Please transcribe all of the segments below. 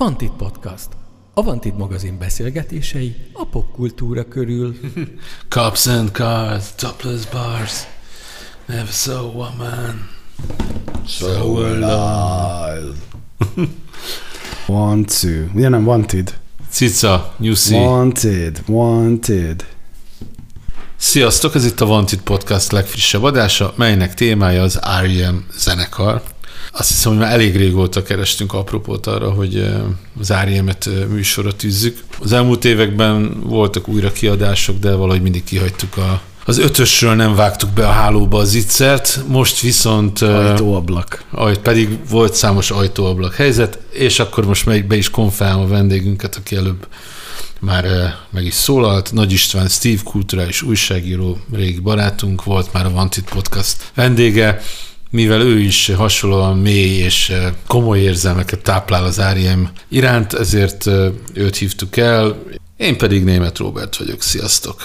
Vantit Podcast. A Vantit magazin beszélgetései a popkultúra körül. Cops and cars, topless bars, never saw a man so alive. One, two. Ugye nem Wanted? Cica, Nyuszi. Wanted, Wanted. Sziasztok, ez itt a Wanted Podcast legfrissebb adása, melynek témája az R.E.M. zenekar. Azt hiszem, hogy már elég régóta kerestünk apropót arra, hogy az eh, műsorra tűzzük. Az elmúlt években voltak újra kiadások, de valahogy mindig kihagytuk a az ötösről nem vágtuk be a hálóba az ittszert, most viszont... Ajtóablak. Aj, pedig volt számos ajtóablak helyzet, és akkor most meg, be is konfálom a vendégünket, aki előbb már meg is szólalt. Nagy István Steve, kulturális újságíró, régi barátunk volt, már a Wanted Podcast vendége, mivel ő is hasonlóan mély és eh, komoly érzelmeket táplál az R.E.M. iránt, ezért eh, őt hívtuk el. Én pedig német Robert vagyok. Sziasztok!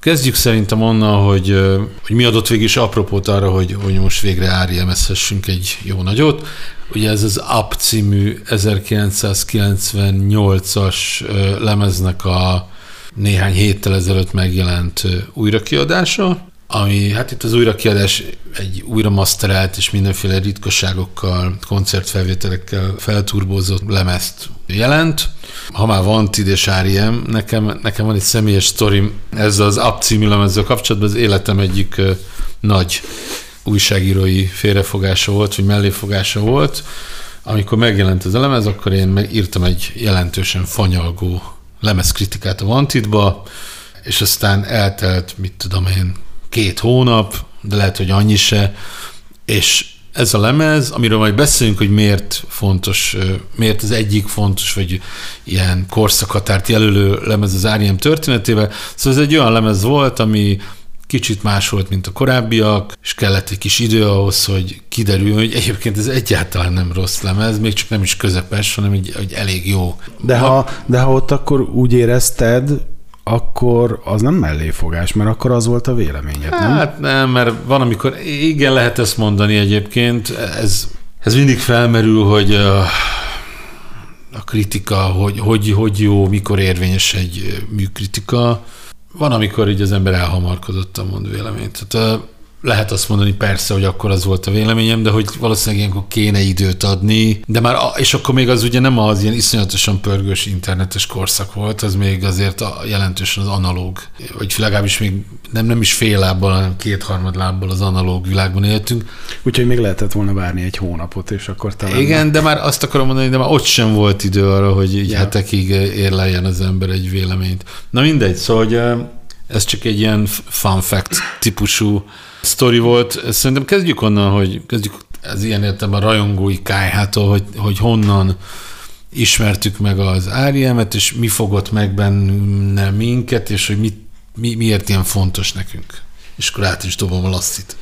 Kezdjük szerintem onnan, hogy, ö, hogy mi adott végig is apropót arra, hogy, hogy most végre RMS-hessünk egy jó nagyot. Ugye ez az Up című 1998-as ö, lemeznek a néhány héttel ezelőtt megjelent újrakiadása, ami hát itt az újrakiadás egy újra masterelt és mindenféle ritkaságokkal, koncertfelvételekkel felturbózott lemezt jelent. Ha már van Tid R.E.M., nekem, nekem van egy személyes sztorim ezzel az Up című lemezzel kapcsolatban, az életem egyik ö, nagy újságírói félrefogása volt, vagy melléfogása volt. Amikor megjelent ez a lemez, akkor én megírtam egy jelentősen fanyalgó lemezkritikát a Wantedba, és aztán eltelt, mit tudom én, két hónap, de lehet, hogy annyi se, és ez a lemez, amiről majd beszélünk, hogy miért fontos, miért az egyik fontos, vagy ilyen korszakhatárt jelölő lemez az R.E.M. történetével. Szóval ez egy olyan lemez volt, ami kicsit más volt, mint a korábbiak, és kellett egy kis idő ahhoz, hogy kiderüljön, hogy egyébként ez egyáltalán nem rossz lemez, még csak nem is közepes, hanem egy, egy elég jó. De ha, de ha ott akkor úgy érezted, akkor az nem melléfogás, mert akkor az volt a véleményed, nem? Hát nem, mert van, amikor igen, lehet ezt mondani egyébként, ez, ez mindig felmerül, hogy a, kritika, hogy, hogy, hogy jó, mikor érvényes egy műkritika. Van, amikor így az ember elhamarkodottan mond véleményt. Tehát, lehet azt mondani persze, hogy akkor az volt a véleményem, de hogy valószínűleg ilyenkor kéne időt adni, de már, a- és akkor még az ugye nem az ilyen iszonyatosan pörgős internetes korszak volt, az még azért a, jelentősen az analóg, vagy legalábbis még nem, nem is fél lábbal, hanem kétharmad lábbal az analóg világban éltünk. Úgyhogy még lehetett volna várni egy hónapot, és akkor talán... Igen, de már azt akarom mondani, de már ott sem volt idő arra, hogy így Ja. hetekig érleljen az ember egy véleményt. Na mindegy, szóval hogy ez csak egy ilyen fun fact típusú sztori volt. Szerintem kezdjük onnan, hogy kezdjük ez ilyen értelemben a rajongói kájhától, hogy, hogy honnan ismertük meg az R.E.M.-et, és mi fogott meg benne minket, és hogy mit, mi, miért ilyen fontos nekünk. És akkor át is dobom a lasszit.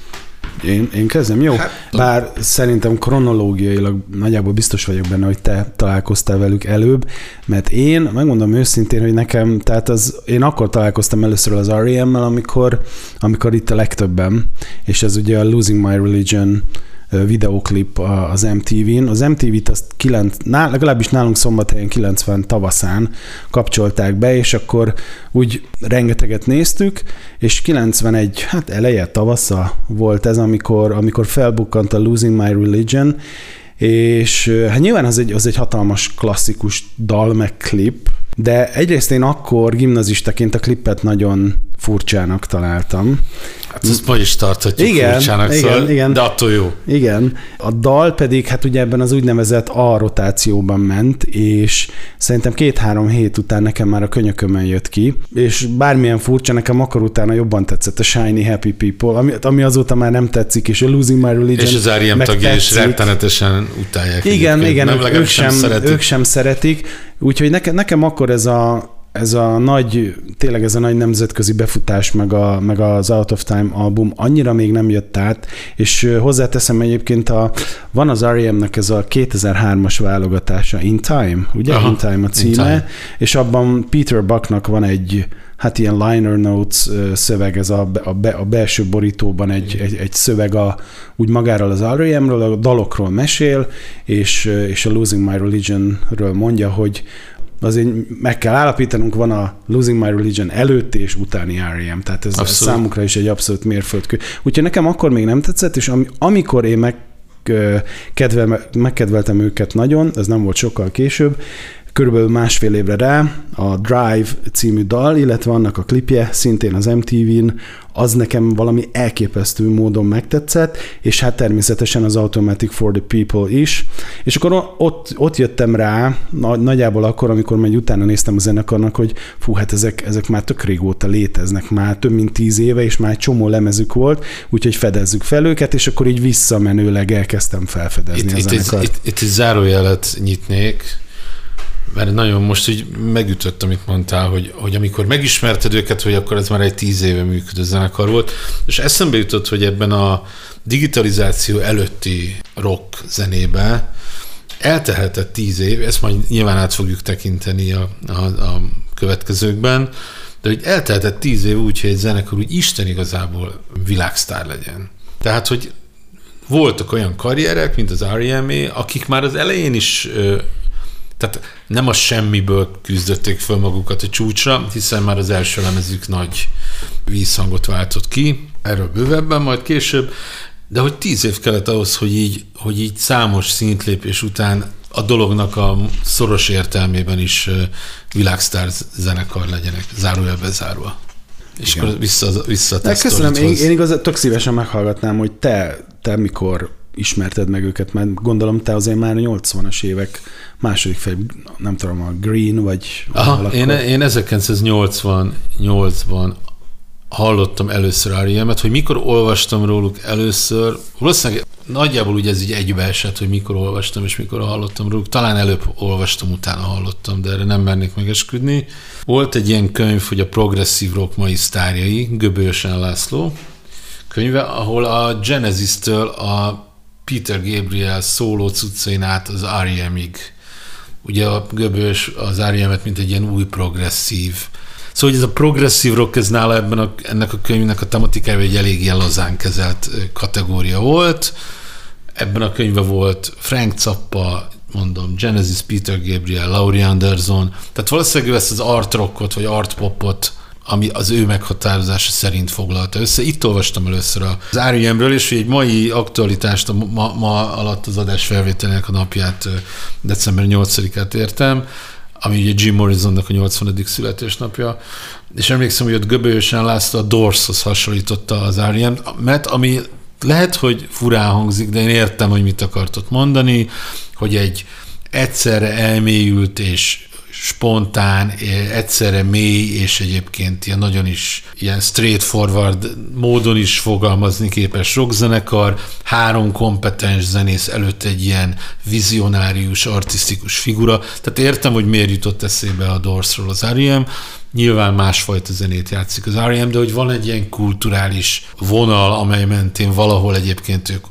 Én, én kezdem, jó? Hát, Bár szerintem kronológiailag nagyjából biztos vagyok benne, hogy te találkoztál velük előbb, mert én, megmondom őszintén, hogy nekem, tehát az, én akkor találkoztam először az R.E.M.-mel, amikor, amikor itt a legtöbben, és ez ugye a Losing My Religion videóklip az MTV-n. Az MTV-t azt kilenc, ná, legalábbis nálunk szombathelyen 90 tavaszán kapcsolták be, és akkor úgy rengeteget néztük, és 91, hát eleje, tavasza volt ez, amikor, amikor felbukkant a Losing My Religion, és hát nyilván az egy, az egy hatalmas klasszikus dal, meg klip, de egyrészt én akkor gimnazistaként a klippet nagyon furcsának találtam. Hát ezt ma is tarthatjuk Igen, furcsának, igen, szóval, igen. de attól jó. Igen, a dal pedig hát ugye ebben az úgynevezett A rotációban ment, és szerintem két-három hét után nekem már a könyökömön jött ki, és bármilyen furcsa, nekem akkor utána jobban tetszett a Shiny Happy People, ami, ami azóta már nem tetszik, és a Losing My Religion És az R.E.M. meg tagjai is rettenetesen utálják. Igen, egyébként. igen, nem, ők, ők, sem, szeretik. ők sem szeretik, úgyhogy nekem, nekem akkor ez a ez a nagy, tényleg ez a nagy nemzetközi befutás, meg, a, meg az Out of Time album annyira még nem jött át, és hozzáteszem egyébként, a, van az R.E.M.-nek ez a 2003-as válogatása, In Time, ugye? Aha, In Time a címe, time. és abban Peter Bucknak van egy hát ilyen liner notes szöveg, ez a, a, be, a belső borítóban egy, egy, egy szöveg a, úgy magáról az R.E.M.-ről, a dalokról mesél, és, és a Losing My Religion-ről mondja, hogy azért meg kell állapítanunk, van a Losing My Religion előtti és utáni R.E.M. Tehát ez, ez számukra is egy abszolút mérföldkő. Úgyhogy nekem akkor még nem tetszett, és am, amikor én meg kedvel, megkedveltem őket nagyon, ez nem volt sokkal később, körülbelül másfél évre rá a Drive című dal, illetve annak a klipje szintén az MTV-n, az nekem valami elképesztő módon megtetszett, és hát természetesen az Automatic for the People is. És akkor ott, ott jöttem rá, nagyjából akkor, amikor majd utána néztem a zenekarnak, hogy fú, hát ezek, ezek már tök régóta léteznek, már több mint tíz éve, és már egy csomó lemezük volt, úgyhogy fedezzük fel őket, és akkor így visszamenőleg elkezdtem felfedezni itt, a zenekart. Itt, itt, itt zárójelet nyitnék, mert nagyon most így megütött, amit mondtál, hogy, hogy amikor megismerted őket, hogy akkor ez már egy tíz éve működő zenekar volt, és eszembe jutott, hogy ebben a digitalizáció előtti rock zenébe eltehetett tíz év, ezt majd nyilván át fogjuk tekinteni a, a, a következőkben, de hogy eltehetett tíz év úgy, hogy egy zenekar úgy Isten igazából világsztár legyen. Tehát, hogy voltak olyan karrierek, mint az R.E.M.E., akik már az elején is tehát nem a semmiből küzdötték föl magukat a csúcsra, hiszen már az első lemezük nagy vízhangot váltott ki, erről bővebben majd később, de hogy tíz év kellett ahhoz, hogy így, hogy így számos szintlépés után a dolognak a szoros értelmében is világsztár zenekar legyenek, zárójel bezárva. És Igen. akkor vissza, vissza a Köszönöm, én, én igazán tök szívesen meghallgatnám, hogy te, te mikor ismerted meg őket, mert gondolom te azért már 80-as évek második fel, nem tudom, a Green, vagy Aha, én, én 1988-ban hallottam először R.E.M.-et, hogy mikor olvastam róluk először, valószínűleg nagyjából ugye ez így egybeesett, hogy mikor olvastam és mikor hallottam róluk. Talán előbb olvastam, utána hallottam, de erre nem mernék megesküdni. Volt egy ilyen könyv, hogy a progresszív rock mai sztárjai, Göbősen László könyve, ahol a Genesis-től a Peter Gabriel szóló cuccain át az R.E.M.-ig ugye a göbös az r mint egy ilyen új progresszív. Szóval hogy ez a progresszív rock, ez nála ebben a, ennek a könyvnek a tematikája egy elég lazán kezelt kategória volt. Ebben a könyvben volt Frank Zappa, mondom, Genesis, Peter Gabriel, Laurie Anderson, tehát valószínűleg ezt az art rockot, vagy art popot ami az ő meghatározása szerint foglalta össze. Itt olvastam először az R.E.M.ről, és egy mai aktualitást a ma, ma alatt az adás felvételének a napját, december 8-át értem, ami ugye Jim Morrisonnak a 80. születésnapja, és emlékszem, hogy ott Göbölyösen László a Dorshoz hasonlította az R.E.M., mert ami lehet, hogy furán hangzik, de én értem, hogy mit akartott mondani, hogy egy egyszerre elmélyült és spontán, egyszerre mély, és egyébként ilyen nagyon is ilyen straightforward módon is fogalmazni képes rockzenekar, három kompetens zenész előtt egy ilyen vizionárius, artistikus figura. Tehát értem, hogy miért jutott eszébe a Dorsról az R.E.M., Nyilván másfajta zenét játszik az R.E.M., de hogy van egy ilyen kulturális vonal, amely mentén valahol egyébként ők,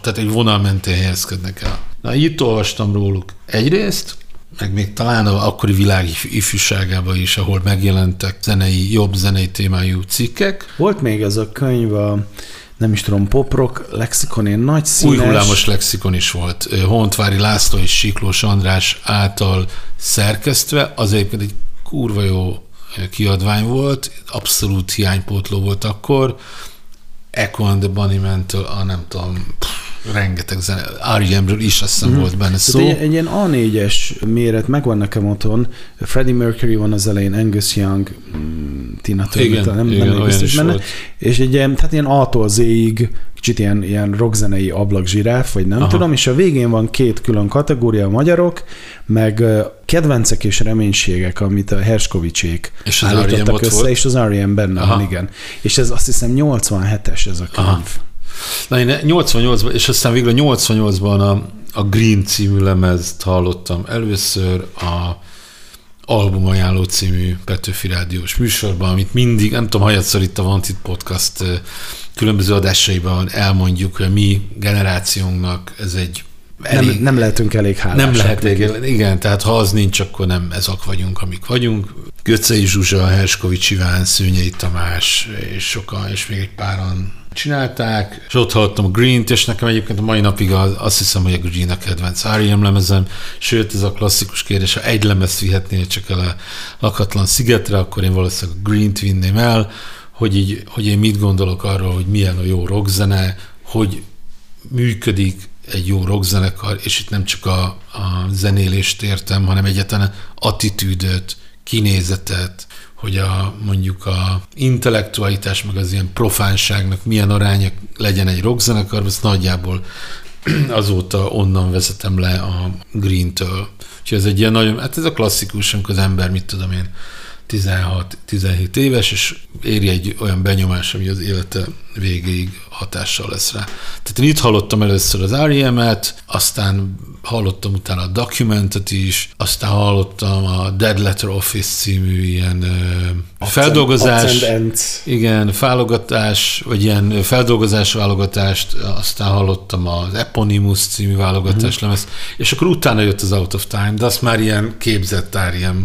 tehát egy vonal mentén helyezkednek el. Na, itt olvastam róluk egyrészt, meg még talán a akkori világ ifjúságában is, ahol megjelentek zenei, jobb zenei témájú cikkek. Volt még ez a könyv a nem is tudom, poprock lexikon, ilyen nagy színes... Új hullámos lexikon is volt. Hontvári László és Siklós András által szerkesztve, az egyébként egy kurva jó kiadvány volt, abszolút hiánypótló volt akkor. Echo and the Bunnyman-től a nem tudom, pff, rengeteg zene, R.E.M.-ről is azt hiszem mm. volt benne szó. Egy, egy ilyen A4-es méret, megvan nekem otthon, Freddie Mercury van az elején, Angus Young, mm, Tina Turner, nem, igen, nem biztos benne, volt. és egy ilyen, tehát ilyen A-tól Z-ig, kicsit ilyen, ilyen rockzenei ablak zsiráf, vagy nem Aha. tudom, és a végén van két külön kategória, a magyarok, meg kedvencek és reménységek, amit a Herskovicsék és az állítottak össze, volt? és az R.E.M. benne Aha. van, igen. És ez azt hiszem 87-es ez a könyv. Aha. Na én 88-ban, és aztán végül 88-ban a, a Green című lemezt hallottam először, a, albumajánló című Petőfi Rádiós műsorban, amit mindig, nem tudom, hajatszor itt a Wanted Podcast különböző adásaiban elmondjuk, hogy a mi generációnknak ez egy elég, nem, nem lehetünk elég hálásak. Nem lehet, neki. igen, tehát ha az nincs, akkor nem ezek vagyunk, amik vagyunk. Göcei Zsuzsa, Herskovics Iván, Szűnyei Tamás, és sokan, és még egy páran csinálták, és ott hallottam a Green-t, és nekem egyébként a mai napig az, azt hiszem, hogy a Green a kedvenc R.E.M. lemezem, sőt, ez a klasszikus kérdés, ha egy lemez vihetnél csak el a lakatlan szigetre, akkor én valószínűleg a Green-t vinném el, hogy, így, hogy én mit gondolok arról, hogy milyen a jó rockzene, hogy működik egy jó rockzenekar, és itt nem csak a, a zenélést értem, hanem egyetlen attitűdöt, kinézetet, hogy a, mondjuk a intellektualitás, meg az ilyen profánságnak milyen aránya legyen egy rockzenekar, ezt nagyjából azóta onnan vezetem le a Green-től. Úgyhogy ez egy ilyen nagyon, hát ez a klasszikus, amikor az ember, mit tudom én, 16-17 éves, és éri egy olyan benyomás, ami az élete végéig hatással lesz rá. Tehát én itt hallottam először az R.E.M.-et, aztán hallottam utána a Documentet is, aztán hallottam a Dead Letter Office című ilyen uh, feldolgozás, igen, válogatás, vagy ilyen feldolgozás válogatást, aztán hallottam az Eponymous című válogatás uh-huh. lemez, és akkor utána jött az Out of Time, de azt már ilyen képzett R.E.M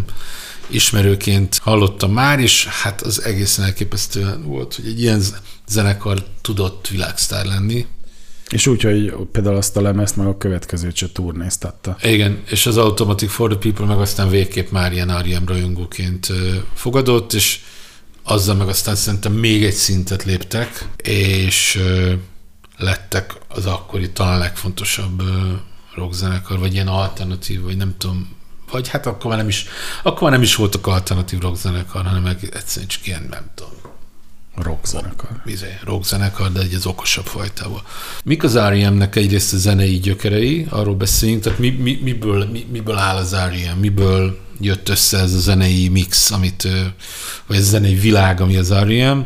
ismerőként hallottam már, és hát az egészen elképesztően volt, hogy egy ilyen zenekar tudott világsztár lenni. És úgy, hogy például azt a lemezt meg a következőt se turnéztatta. Igen, és az Automatic for the People meg aztán végképp már ilyen R.E.M. rajongóként fogadott, és azzal meg aztán szerintem még egy szintet léptek, és lettek az akkori talán legfontosabb rockzenekar, vagy ilyen alternatív, vagy nem tudom, vagy hát akkor már nem is, akkor már nem is voltak alternatív rockzenekar, hanem egyszerűen csak ilyen, nem tudom, rockzenekar. Izé, rockzenekar, de egy az okosabb fajtából. Mik az R.E.M.-nek egyrészt a zenei gyökerei, arról beszéljünk, tehát mi, mi, miből, mi, miből áll az R.E.M., miből jött össze ez a zenei mix, amit, vagy ez a zenei világ, ami az R.E.M.,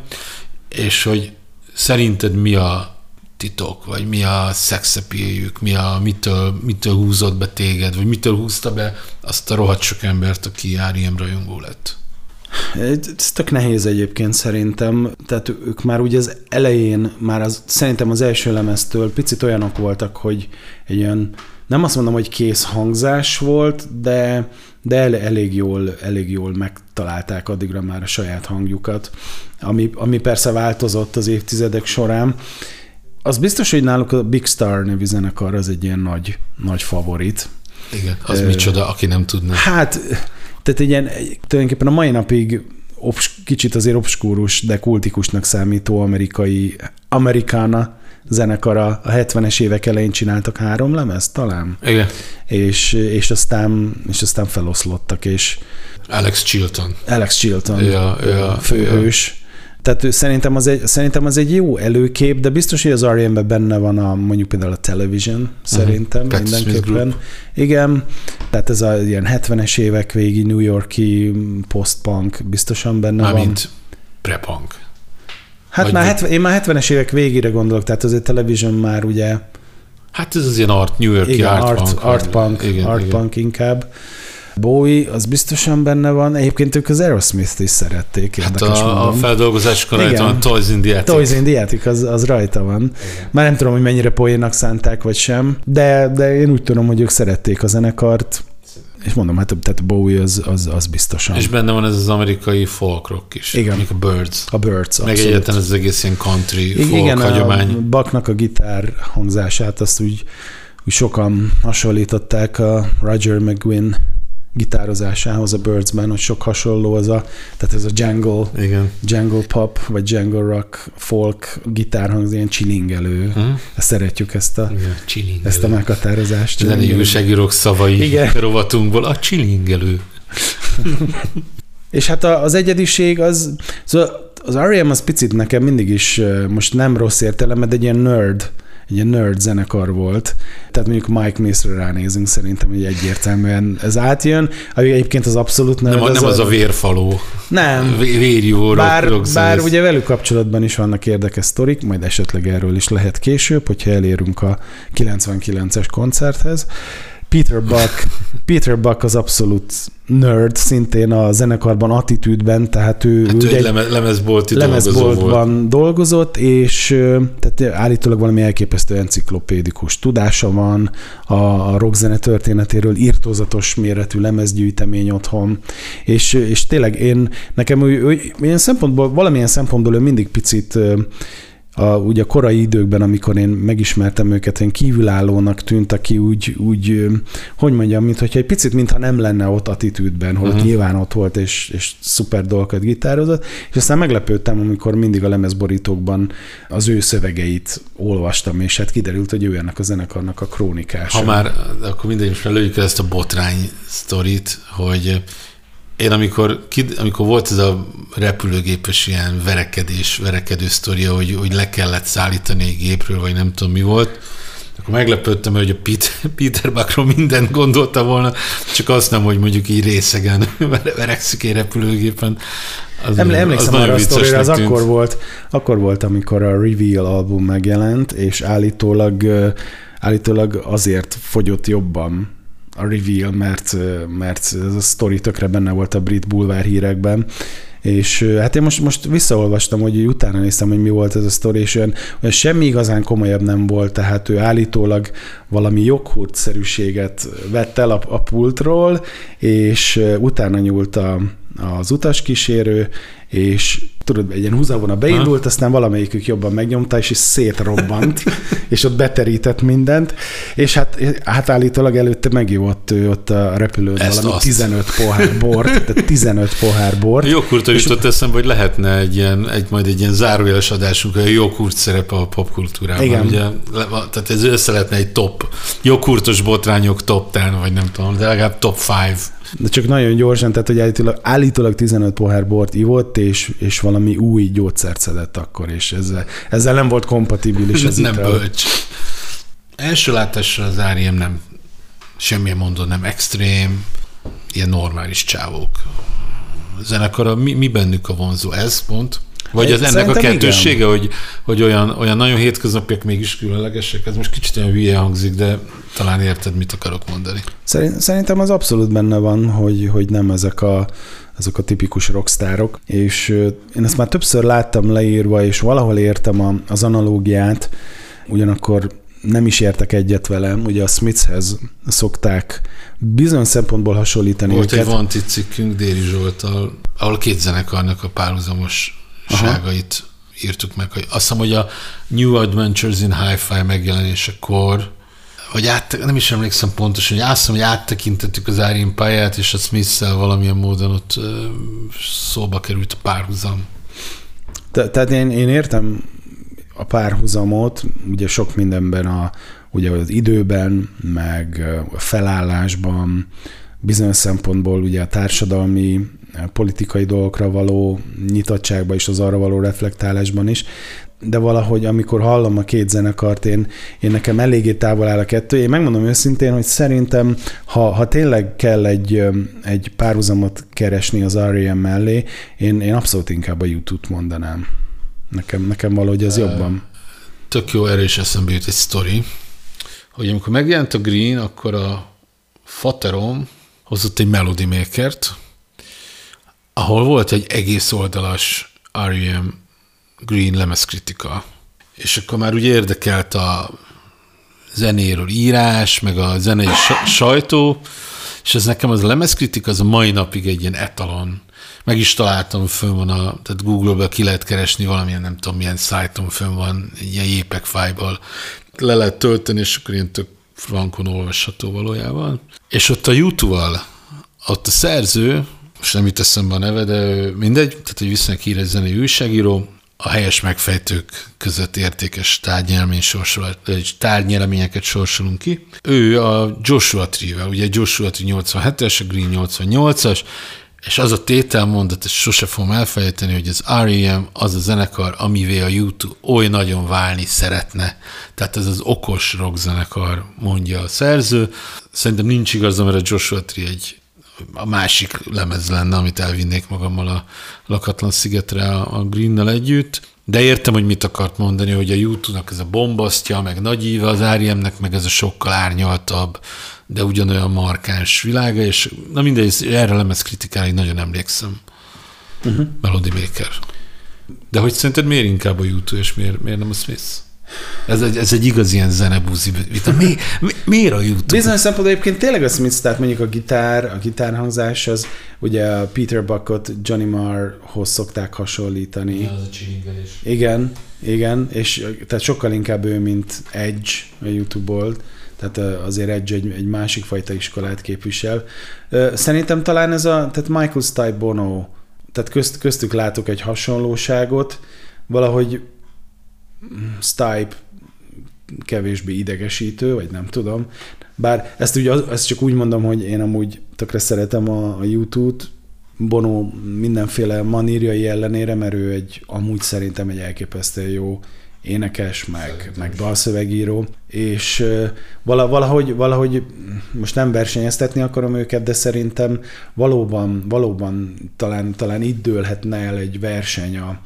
és hogy szerinted mi a titok, vagy mi a szexepéljük, mi a, mitől, mitől húzott be téged, vagy mitől húzta be azt a rohadt sok embert, aki R.E.M. rajongó lett? Ez tök nehéz egyébként szerintem. Tehát ők már ugye az elején, már az, szerintem az első lemeztől picit olyanok voltak, hogy egy olyan, nem azt mondom, hogy kész hangzás volt, de, de el, elég, jól, elég jól megtalálták addigra már a saját hangjukat, ami, ami persze változott az évtizedek során. Az biztos, hogy náluk a Big Star nevű zenekar az egy ilyen nagy, nagy favorit. Igen, az uh, micsoda, aki nem tudna. Hát tehát egy ilyen, tulajdonképpen a mai napig obs, kicsit azért obskúrus, de kultikusnak számító amerikai, amerikána zenekara a 70-es évek elején csináltak három lemez talán. Igen. És, és, aztán, és aztán feloszlottak, és Alex Chilton. Alex Chilton, ja, ja, főhős. Ja tehát szerintem az, egy, szerintem az egy jó előkép, de biztos, hogy az rm benne van a, mondjuk például a television, szerintem uh-huh. mindenképpen. Igen, tehát ez a ilyen 70-es évek végi New Yorki post-punk biztosan benne Már van. mint pre-punk. Hát Vagy már 70, én már 70-es évek végére gondolok, tehát azért television már ugye... Hát ez az ilyen art, New Yorki igen, art, art punk. Art punk, igen, art igen. punk inkább. Bowie, az biztosan benne van. Egyébként ők az Aerosmith-t is szerették. Hát a, a feldolgozáskor rajta van Toys in the Attic. Toys in the Attic, az, az rajta van. Igen. Már nem tudom, hogy mennyire poénnak szánták, vagy sem, de, de én úgy tudom, hogy ők szerették a zenekart. És mondom, hát tehát Bowie az, az, az biztosan. És benne van ez az amerikai folk rock is. Igen. a Birds. A Birds, Meg egyetlen ez az egész ilyen country folk Igen, hagyomány. a Baknak a gitár hangzását azt úgy, úgy sokan hasonlították a Roger McGuinn gitározásához a Birdsben, hogy sok hasonló az a, tehát ez a jungle, Igen. jungle pop, vagy jungle rock, folk gitárhangz, ilyen csilingelő. Uh-huh. Szeretjük ezt a, Igen, ezt a meghatározást. Zenei újságírók szavai Igen. rovatunkból, a csilingelő. És hát az egyediség az, szóval az R.E.M. az picit nekem mindig is, most nem rossz értelemben, de egy ilyen nerd egy nerd zenekar volt. Tehát mondjuk Mike Mace-re ránézünk, szerintem hogy egyértelműen ez átjön. Ami egyébként az abszolút nem. Nem, az, nem az a, a vérfaló. Nem. Vérjó bár, rock, bár ugye velük kapcsolatban is vannak érdekes sztorik, majd esetleg erről is lehet később, hogyha elérünk a 99-es koncerthez. Peter Buck, Peter Buck az abszolút nerd, szintén a zenekarban attitűdben, tehát ő, hát ő, ő egy leme, lemezbolti lemezboltban volt. dolgozott, és tehát állítólag valami elképesztő enciklopédikus tudása van a, a rockzene történetéről, írtózatos méretű lemezgyűjtemény otthon, és, és tényleg én, nekem ő, ő, ilyen szempontból, valamilyen szempontból ő mindig picit a, ugye a korai időkben, amikor én megismertem őket, én kívülállónak tűnt, aki úgy, úgy hogy mondjam, mintha egy picit, mintha nem lenne ott attitűdben, hogy uh-huh. nyilván ott volt, és, és szuper dolgokat gitározott, és aztán meglepődtem, amikor mindig a lemezborítókban az ő szövegeit olvastam, és hát kiderült, hogy ő ennek a zenekarnak a krónikás. Ha már, akkor mindegy, most lőjük ezt a botrány sztorit, hogy én amikor, amikor volt ez a repülőgépes ilyen verekedés, verekedő sztoria, hogy, hogy le kellett szállítani egy gépről, vagy nem tudom mi volt, akkor meglepődtem, hogy a Peter, Peter Buckról mindent gondolta volna, csak azt nem, hogy mondjuk így részegen verekszik egy repülőgépen. Az, Emlékszem az arra a sztorira, az akkor volt, akkor volt, amikor a Reveal album megjelent, és állítólag, állítólag azért fogyott jobban a reveal, mert, mert ez a sztori tökre benne volt a brit bulvár hírekben, és hát én most, most visszaolvastam, hogy utána néztem, hogy mi volt ez a sztori, és olyan, olyan semmi igazán komolyabb nem volt, tehát ő állítólag valami joghurt-szerűséget vett el a, a pultról, és utána nyúlt a, az utaskísérő, és tudod, egy ilyen húzavona beindult, ha? aztán valamelyikük jobban megnyomta, és is szétrobbant, és ott beterített mindent, és hát, hát állítólag előtte megívott ő ott a repülőn Ezt valami azt. 15 pohár bort, tehát 15 pohár bort. Joghurtól jutott eszembe, hogy lehetne egy ilyen, egy, majd egy ilyen zárójeles adásunk, hogy a joghurt szerepe a popkultúrában. Igen. Ugye, tehát ez össze lehetne egy top, joghurtos botrányok top 10, vagy nem tudom, de legalább top 5 de csak nagyon gyorsan, tehát hogy állítólag, állítólag 15 pohár bort ivott, és, és valami új gyógyszert szedett akkor, és ezzel, ezzel nem volt kompatibilis az Nem ital. bölcs. Első látásra az Áriem nem semmilyen mondó nem extrém, ilyen normális csávók. A zenekar, mi, mi bennük a vonzó? Ez pont? Vagy az ennek a kettőssége, hogy, hogy olyan, olyan nagyon hétköznapiak mégis különlegesek? Ez most kicsit olyan hülye hangzik, de talán érted, mit akarok mondani. Szerintem az abszolút benne van, hogy, hogy nem ezek a, ezek a tipikus rockstárok, és én ezt már többször láttam leírva, és valahol értem a, az analógiát, ugyanakkor nem is értek egyet velem, ugye a Smithshez szokták bizony szempontból hasonlítani Volt őket. egy Vanti cikkünk Déri Zsoltal, ahol két zenekarnak a párhuzamos ságait írtuk meg. Hogy azt hiszem, hogy a New Adventures in Hi-Fi megjelenésekor, vagy át, nem is emlékszem pontosan, hogy azt hiszem, hogy áttekintettük az Árin pályát, és a smith valamilyen módon ott szóba került a párhuzam. Te, tehát én, én értem a párhuzamot, ugye sok mindenben a, ugye az időben, meg a felállásban, bizonyos szempontból ugye a társadalmi politikai dolgokra való nyitottságban és az arra való reflektálásban is, de valahogy amikor hallom a két zenekart, én, én nekem eléggé távol áll a kettő. Én megmondom őszintén, hogy szerintem, ha, ha tényleg kell egy, egy párhuzamot keresni az R.E.M. mellé, én, én abszolút inkább a YouTube-t mondanám. Nekem, nekem valahogy ez jobban. Tök jó erős eszembe jut egy sztori, hogy amikor megjelent a Green, akkor a Faterom hozott egy Melody Maker-t, ahol volt egy egész oldalas R.E.M. Green lemezkritika, és akkor már úgy érdekelt a zenéről írás, meg a zenei sajtó, és ez nekem az a lemezkritika, az a mai napig egy ilyen etalon. Meg is találtam, fönn van a, tehát Google-be ki lehet keresni valamilyen, nem tudom, milyen szájton fönn van, ilyen JPEG fájból le lehet tölteni, és akkor ilyen tök frankon olvasható valójában. És ott a YouTube-val, ott a szerző, most nem jut eszembe a neve, de mindegy, tehát egy viszonylag híres zenei újságíró, a helyes megfejtők között értékes tárgynyelmény tárgynyelményeket sorsolunk ki. Ő a Joshua Tree, ugye Joshua Tree 87-es, a Green 88-as, és az a tételmondat, ezt sose fogom elfelejteni, hogy az R.E.M. az a zenekar, amivé a YouTube oly nagyon válni szeretne. Tehát ez az okos rock zenekar, mondja a szerző. Szerintem nincs igazam, mert a Joshua Tree egy a másik lemez lenne, amit elvinnék magammal a lakatlan szigetre a Greennel együtt, De értem, hogy mit akart mondani, hogy a YouTube-nak ez a bombasztja, meg nagy íve, az R.E.M.nek meg ez a sokkal árnyaltabb, de ugyanolyan markáns világa, és na mindegy, erre lemez kritikára nagyon emlékszem. Uh-huh. Melody Maker. De hogy szerinted miért inkább a YouTube, és miért, miért nem a Smith? Ez egy, ez egy igaz ilyen zenebúzi vita. Mi, mi, miért a YouTube? Bizonyos szempontból egyébként tényleg a Smith, tehát mondjuk a gitár, a gitárhangzás az ugye a Peter Buckot Johnny Marrhoz szokták hasonlítani. Ja, az a csilingelés. Igen, igen, és tehát sokkal inkább ő, mint Edge a YouTube-ból. Tehát azért Edge egy, egy másik fajta iskolát képvisel. Szerintem talán ez a, tehát Michael Stipe Bono, tehát közt, köztük látok egy hasonlóságot, valahogy Stipe kevésbé idegesítő, vagy nem tudom. Bár ezt, ugye, ezt csak úgy mondom, hogy én amúgy tökre szeretem a, a YouTube-t, Bono mindenféle manírjai ellenére, mert ő egy, amúgy szerintem egy elképesztően jó énekes, meg, meg dalszövegíró, és valahogy, valahogy most nem versenyeztetni akarom őket, de szerintem valóban, valóban talán, talán itt dőlhetne el egy verseny a,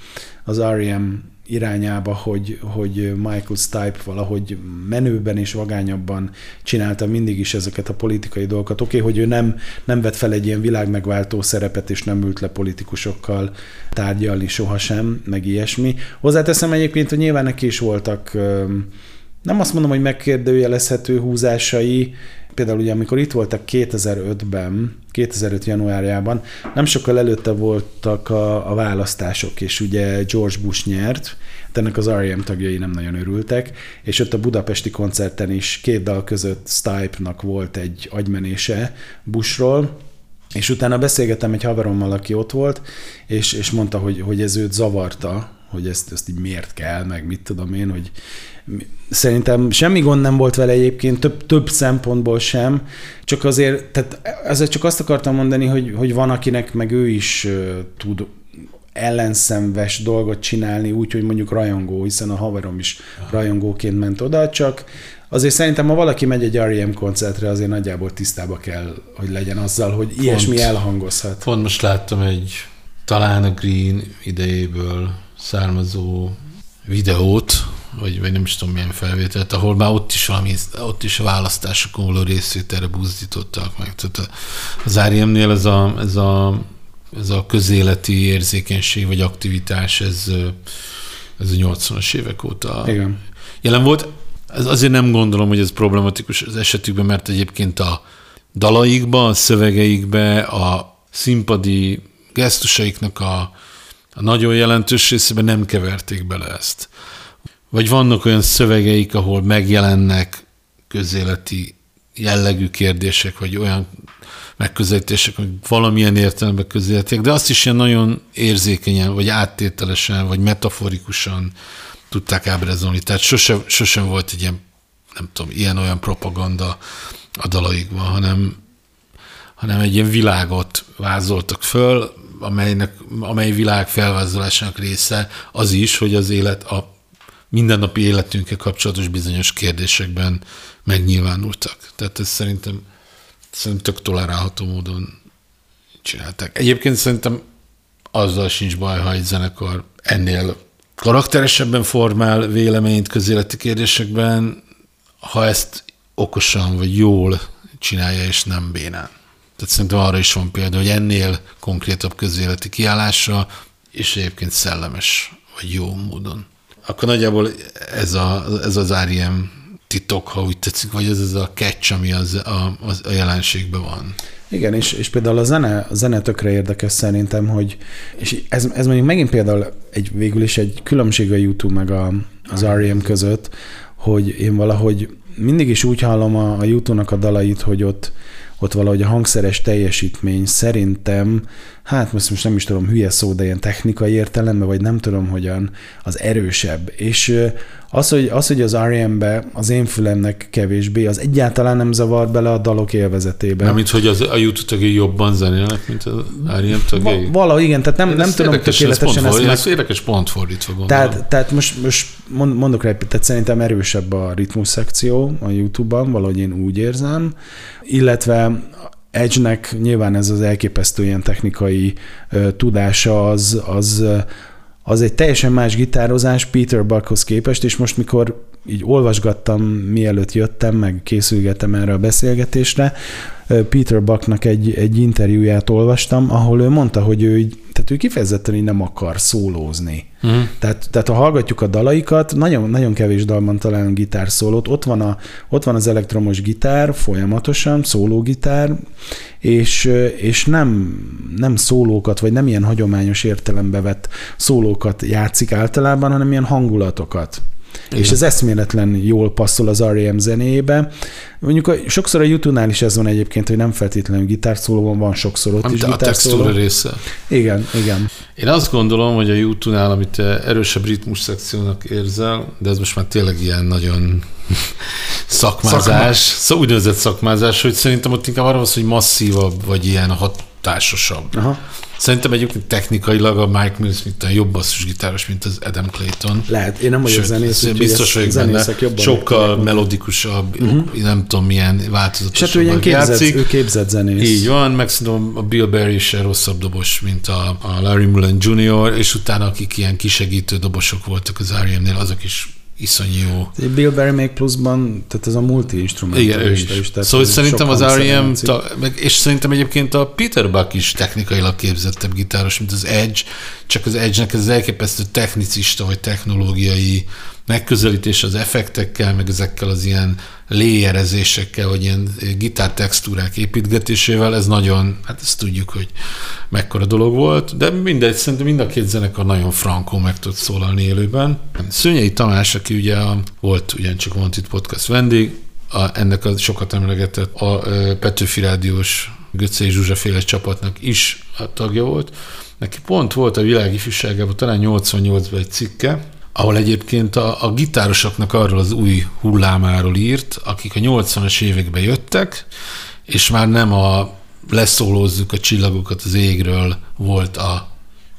az R.E.M irányába, hogy, hogy Michael Stipe valahogy menőben és vagányabban csinálta mindig is ezeket a politikai dolgokat. Oké, okay, hogy ő nem, nem vett fel egy ilyen világmegváltó szerepet, és nem ült le politikusokkal tárgyalni sohasem, meg ilyesmi. Hozzáteszem egyébként, hogy nyilván neki is voltak nem azt mondom, hogy megkérdőjelezhető húzásai, például ugye amikor itt voltak 2005-ben, 2005 januárjában, nem sokkal előtte voltak a, a választások, és ugye George Bush nyert, de ennek az R.E.M. tagjai nem nagyon örültek, és ott a budapesti koncerten is két dal között Stipe-nak volt egy agymenése Bushról, és utána beszélgettem egy haverommal, aki ott volt, és, és mondta, hogy, hogy ez őt zavarta, hogy ezt, ezt így miért kell, meg mit tudom én, hogy Szerintem semmi gond nem volt vele egyébként, több, több szempontból sem, csak azért, tehát ezzel csak azt akartam mondani, hogy, hogy van, akinek meg ő is tud ellenszenves dolgot csinálni, úgy, hogy mondjuk rajongó, hiszen a haverom is rajongóként ment oda, csak azért szerintem, ha valaki megy egy R.E.M. koncertre, azért nagyjából tisztába kell, hogy legyen azzal, hogy pont, ilyesmi elhangozhat. Pont most láttam egy talán a Green idejéből származó videót, vagy, vagy nem is tudom milyen felvételt, ahol már ott is valami, ott is a választásokon való részvételre buzdítottak meg. Tehát az REM-nél ez a, ez a, ez a közéleti érzékenység vagy aktivitás, ez, ez a 80-as évek óta Igen. jelen volt. Ez azért nem gondolom, hogy ez problematikus az esetükben, mert egyébként a dalaikban, a szövegeikben, a színpadi gesztusaiknak a, a nagyon jelentős részében nem keverték bele ezt. Vagy vannak olyan szövegeik, ahol megjelennek közéleti jellegű kérdések, vagy olyan megközelítések, amik valamilyen értelemben közéletiek, de azt is ilyen nagyon érzékenyen, vagy áttételesen, vagy metaforikusan tudták ábrázolni. Tehát sosem, sosem volt egy ilyen, nem tudom, ilyen-olyan propaganda a dalaikban, hanem, hanem egy ilyen világot vázoltak föl, amelynek, amely világ felvázolásának része az is, hogy az élet, a mindennapi életünkkel kapcsolatos bizonyos kérdésekben megnyilvánultak. Tehát ez szerintem, szerintem tök tolerálható módon csinálták. Egyébként szerintem azzal sincs baj, ha egy zenekar ennél karakteresebben formál véleményt közéleti kérdésekben, ha ezt okosan vagy jól csinálja, és nem bénán. Tehát szerintem arra is van példa, hogy ennél konkrétabb közéleti kiállásra, és egyébként szellemes vagy jó módon akkor nagyjából ez, a, ez az R.E.M. titok, ha úgy tetszik, vagy ez az a catch, ami az, a, az, a jelenségben van. Igen, és, és például a zene, a zene tökre érdekes szerintem, hogy és ez, ez mondjuk megint például egy, végül is egy különbség a YouTube meg a, az R.E.M. között, hogy én valahogy mindig is úgy hallom a, a YouTube-nak a dalait, hogy ott, ott valahogy a hangszeres teljesítmény szerintem hát most, most nem is tudom, hülye szó, de ilyen technikai értelemben, vagy nem tudom hogyan, az erősebb. És az, hogy az, hogy az R.E.M.-be az én fülemnek kevésbé, az egyáltalán nem zavar bele a dalok élvezetébe. Nem, mint hogy az, a YouTube tagjai jobban zenélnek, mint az R.E.M. tagjai? Va- valahogy igen, tehát nem, nem tudom érdekes, tökéletesen ezt, ezt meg... érdekes pont fordítva gondolom. Tehát, tehát most, most mondok rá, tehát szerintem erősebb a ritmus szekció a YouTube-ban, valahogy én úgy érzem, illetve Edge-nek nyilván ez az elképesztő ilyen technikai tudása az, az, az egy teljesen más gitározás Peter Buckhoz képest, és most mikor így olvasgattam, mielőtt jöttem, meg készülgettem erre a beszélgetésre, Peter Bucknak egy, egy interjúját olvastam, ahol ő mondta, hogy ő így, tehát ő kifejezetten így nem akar szólózni. Mm. Tehát, tehát ha hallgatjuk a dalaikat, nagyon, nagyon kevés dalban találunk gitárszólót. Ott van, a, ott van az elektromos gitár folyamatosan, szólógitár, és, és nem, nem szólókat, vagy nem ilyen hagyományos értelembe vett szólókat játszik általában, hanem ilyen hangulatokat. Igen. És ez eszméletlen jól passzol az R.E.M. zenébe. Mondjuk a, sokszor a YouTube-nál is ez van egyébként, hogy nem feltétlenül gitárszólóban van sokszor ott Amit is a textúra része. Igen, igen. Én azt gondolom, hogy a YouTube-nál, amit erősebb ritmus szekciónak érzel, de ez most már tényleg ilyen nagyon szakmázás, Szakma. szóval úgynevezett szakmázás, hogy szerintem ott inkább arra van hogy masszívabb, vagy ilyen hatásosabb. Aha. Szerintem egyébként technikailag a Mike Mills a jobb basszusgitáros, mint az Adam Clayton. Lehet, én nem vagyok zenész, biztos vagyok benne. Sokkal melodikusabb, uh-huh. nem tudom milyen változatosabb. És hát ő ilyen képzett, ő képzett zenész. Így van, meg szerintem a Bill Berry se rosszabb dobos, mint a, a Larry Mullen Jr., és utána akik ilyen kisegítő dobosok voltak az R.E.M.-nél, azok is iszonyú jó. Bill Berry még pluszban, tehát ez a multi-instrumentalista is. Tehát szóval szerintem az R.E.M., ta, meg, és szerintem egyébként a Peter Buck is technikailag képzettebb gitáros, mint az Edge, csak az Edge-nek ez az elképesztő technicista vagy technológiai megközelítés az effektekkel, meg ezekkel az ilyen léjerezésekkel, vagy ilyen gitártextúrák építgetésével, ez nagyon, hát ezt tudjuk, hogy mekkora dolog volt, de mindegy, szerintem mind a két zenekar nagyon frankó meg tud szólalni élőben. Szőnyei Tamás, aki ugye a, volt ugyancsak Wanted Podcast vendég, a, ennek a sokat emlegetett a, a Petőfi Rádiós Göcé Zsuzsa féle csapatnak is a tagja volt. Neki pont volt a világ ifjúságában talán 88-ban egy cikke, ahol egyébként a, a gitárosoknak arról az új hullámáról írt, akik a 80-as években jöttek, és már nem a leszólózzuk a csillagokat az égről volt a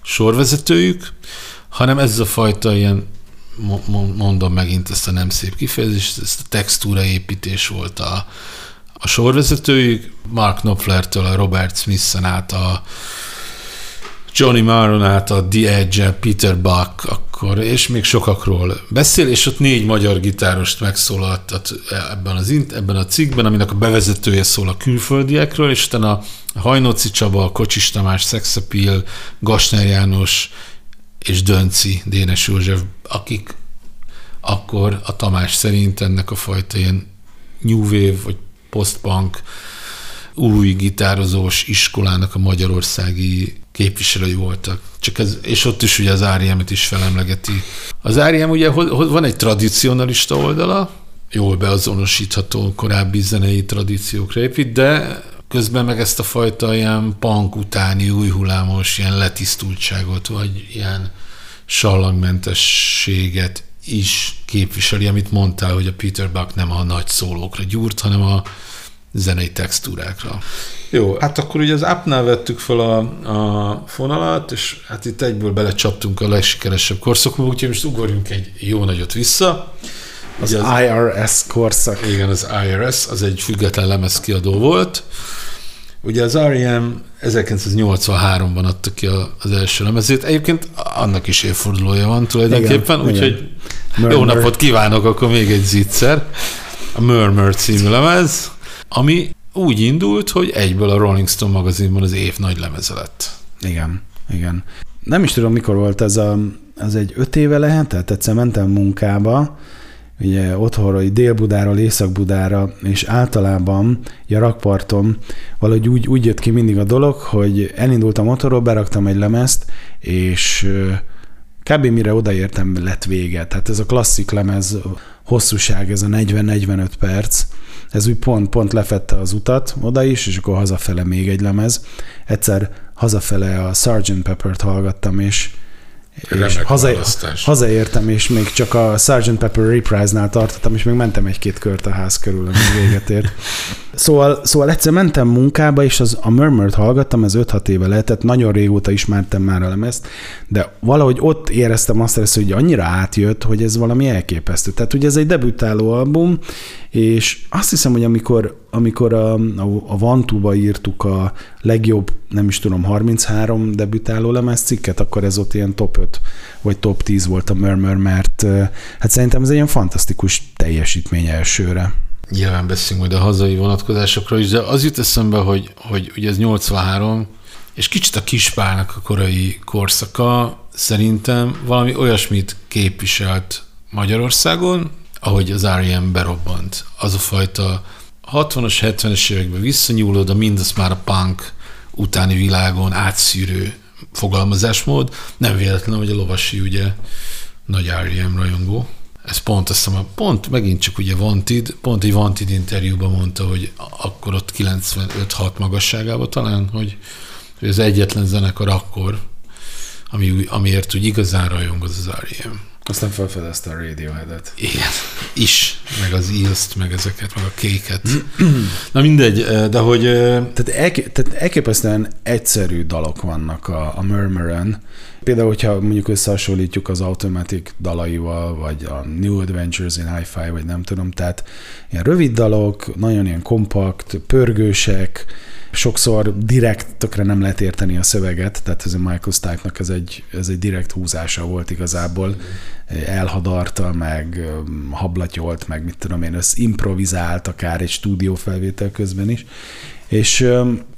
sorvezetőjük, hanem ez a fajta ilyen, mondom megint ezt a nem szép kifejezést, ezt a textúra építés volt a, a sorvezetőjük, Mark Knopflertől a Robert Smith-en át a Johnny Maron át a The Edge, Peter Buck, akkor, és még sokakról beszél, és ott négy magyar gitárost megszólaltat ebben, az, ebben a cikkben, aminek a bevezetője szól a külföldiekről, és utána a Hajnóci Csaba, Kocsis Tamás, Szexapil, Gasner János és Dönci, Dénes József, akik akkor a Tamás szerint ennek a fajta ilyen new wave, vagy postpunk új gitározós iskolának a magyarországi képviselői voltak. Csak ez, és ott is ugye az R.E.M.-et is felemlegeti. Az R.E.M. ugye van egy tradicionalista oldala, jól beazonosítható korábbi zenei tradíciókra épít, de közben meg ezt a fajta ilyen punk utáni új hullámos ilyen letisztultságot, vagy ilyen sallangmentességet is képviseli, amit mondtál, hogy a Peter Buck nem a nagy szólókra gyúrt, hanem a zenei textúrákra. Jó, hát akkor ugye az appnál vettük fel a, a fonalat, és hát itt egyből belecsaptunk a legsikeresebb korszakba, úgyhogy most ugorjunk egy jó nagyot vissza. Az, az IRS korszak. Igen, az IRS, az egy független lemezkiadó volt. Ugye az R.E.M. 1983-ban adta ki az első lemezét. Egyébként annak is évfordulója van tulajdonképpen, úgyhogy jó napot kívánok, akkor még egy zicser. A Murmur című lemez, ami úgy indult, hogy egyből a Rolling Stone magazinban az év nagy lemeze lett. Igen, igen. Nem is tudom, mikor volt ez a, az egy öt éve lehetett, egyszer mentem munkába, ugye otthonról, Dél-Budáról, Észak-Budára, és általában a rakparton valahogy úgy, úgy jött ki mindig a dolog, hogy elindultam otthonról, beraktam egy lemezt, és kb. mire odaértem, lett vége. Tehát ez a klasszik lemez hosszúság, ez a 40-45 perc, ez úgy pont, pont lefette az utat oda is, és akkor hazafele még egy lemez. Egyszer hazafele a Sgt. Pepper-t hallgattam, és, és haza, hazaértem, és még csak a Sgt. Pepper Reprise-nál tartottam, és még mentem egy-két kört a ház körül, amíg véget ért. Szóval, szóval egyszer mentem munkába, és az, a Murmur-t hallgattam, ez 5-6 éve lehetett, nagyon régóta ismertem már a lemezt, de valahogy ott éreztem azt, hogy annyira átjött, hogy ez valami elképesztő. Tehát ugye ez egy debütáló album, és azt hiszem, hogy amikor, amikor a, a, a Vantuba írtuk a legjobb, nem is tudom, 33 debütáló lemez cikket, akkor ez ott ilyen top 5 vagy top 10 volt a Murmur, mert hát szerintem ez egy ilyen fantasztikus teljesítmény elsőre. Nyilván beszélünk majd a hazai vonatkozásokról is, de az jut eszembe, hogy, hogy ugye ez 83, és kicsit a kispálnak a korai korszaka szerintem valami olyasmit képviselt Magyarországon, ahogy az R.E.M. berobbant. Az a fajta 60-as, 70-es években visszanyúló, de mindaz már a punk utáni világon átszűrő fogalmazásmód. Nem véletlen, hogy a lovasi ugye nagy R.E.M. rajongó. Ez pont azt hiszem, pont megint csak ugye Wanted, pont egy Wanted interjúban mondta, hogy akkor ott 95-6 magasságában talán, hogy, hogy az egyetlen zenekar akkor, ami, amiért úgy igazán rajong az az R.E.M. Aztán felfedezte a Radiohead-et. Igen, is, meg az Eels-t, meg ezeket, meg a kéket. Na mindegy, de hogy... Tehát, elké, tehát elképesztően egyszerű dalok vannak a, a Murmuren. Például, hogyha mondjuk összehasonlítjuk az Automatic dalaival, vagy a New Adventures in Hi-Fi, vagy nem tudom, tehát ilyen rövid dalok, nagyon ilyen kompakt, pörgősek, sokszor direkt tökre nem lehet érteni a szöveget, tehát ez a Michael Stipe-nak ez egy, ez egy direkt húzása volt igazából, elhadarta, meg hablatyolt, meg mit tudom én, össz improvizált akár egy stúdiófelvétel közben is, és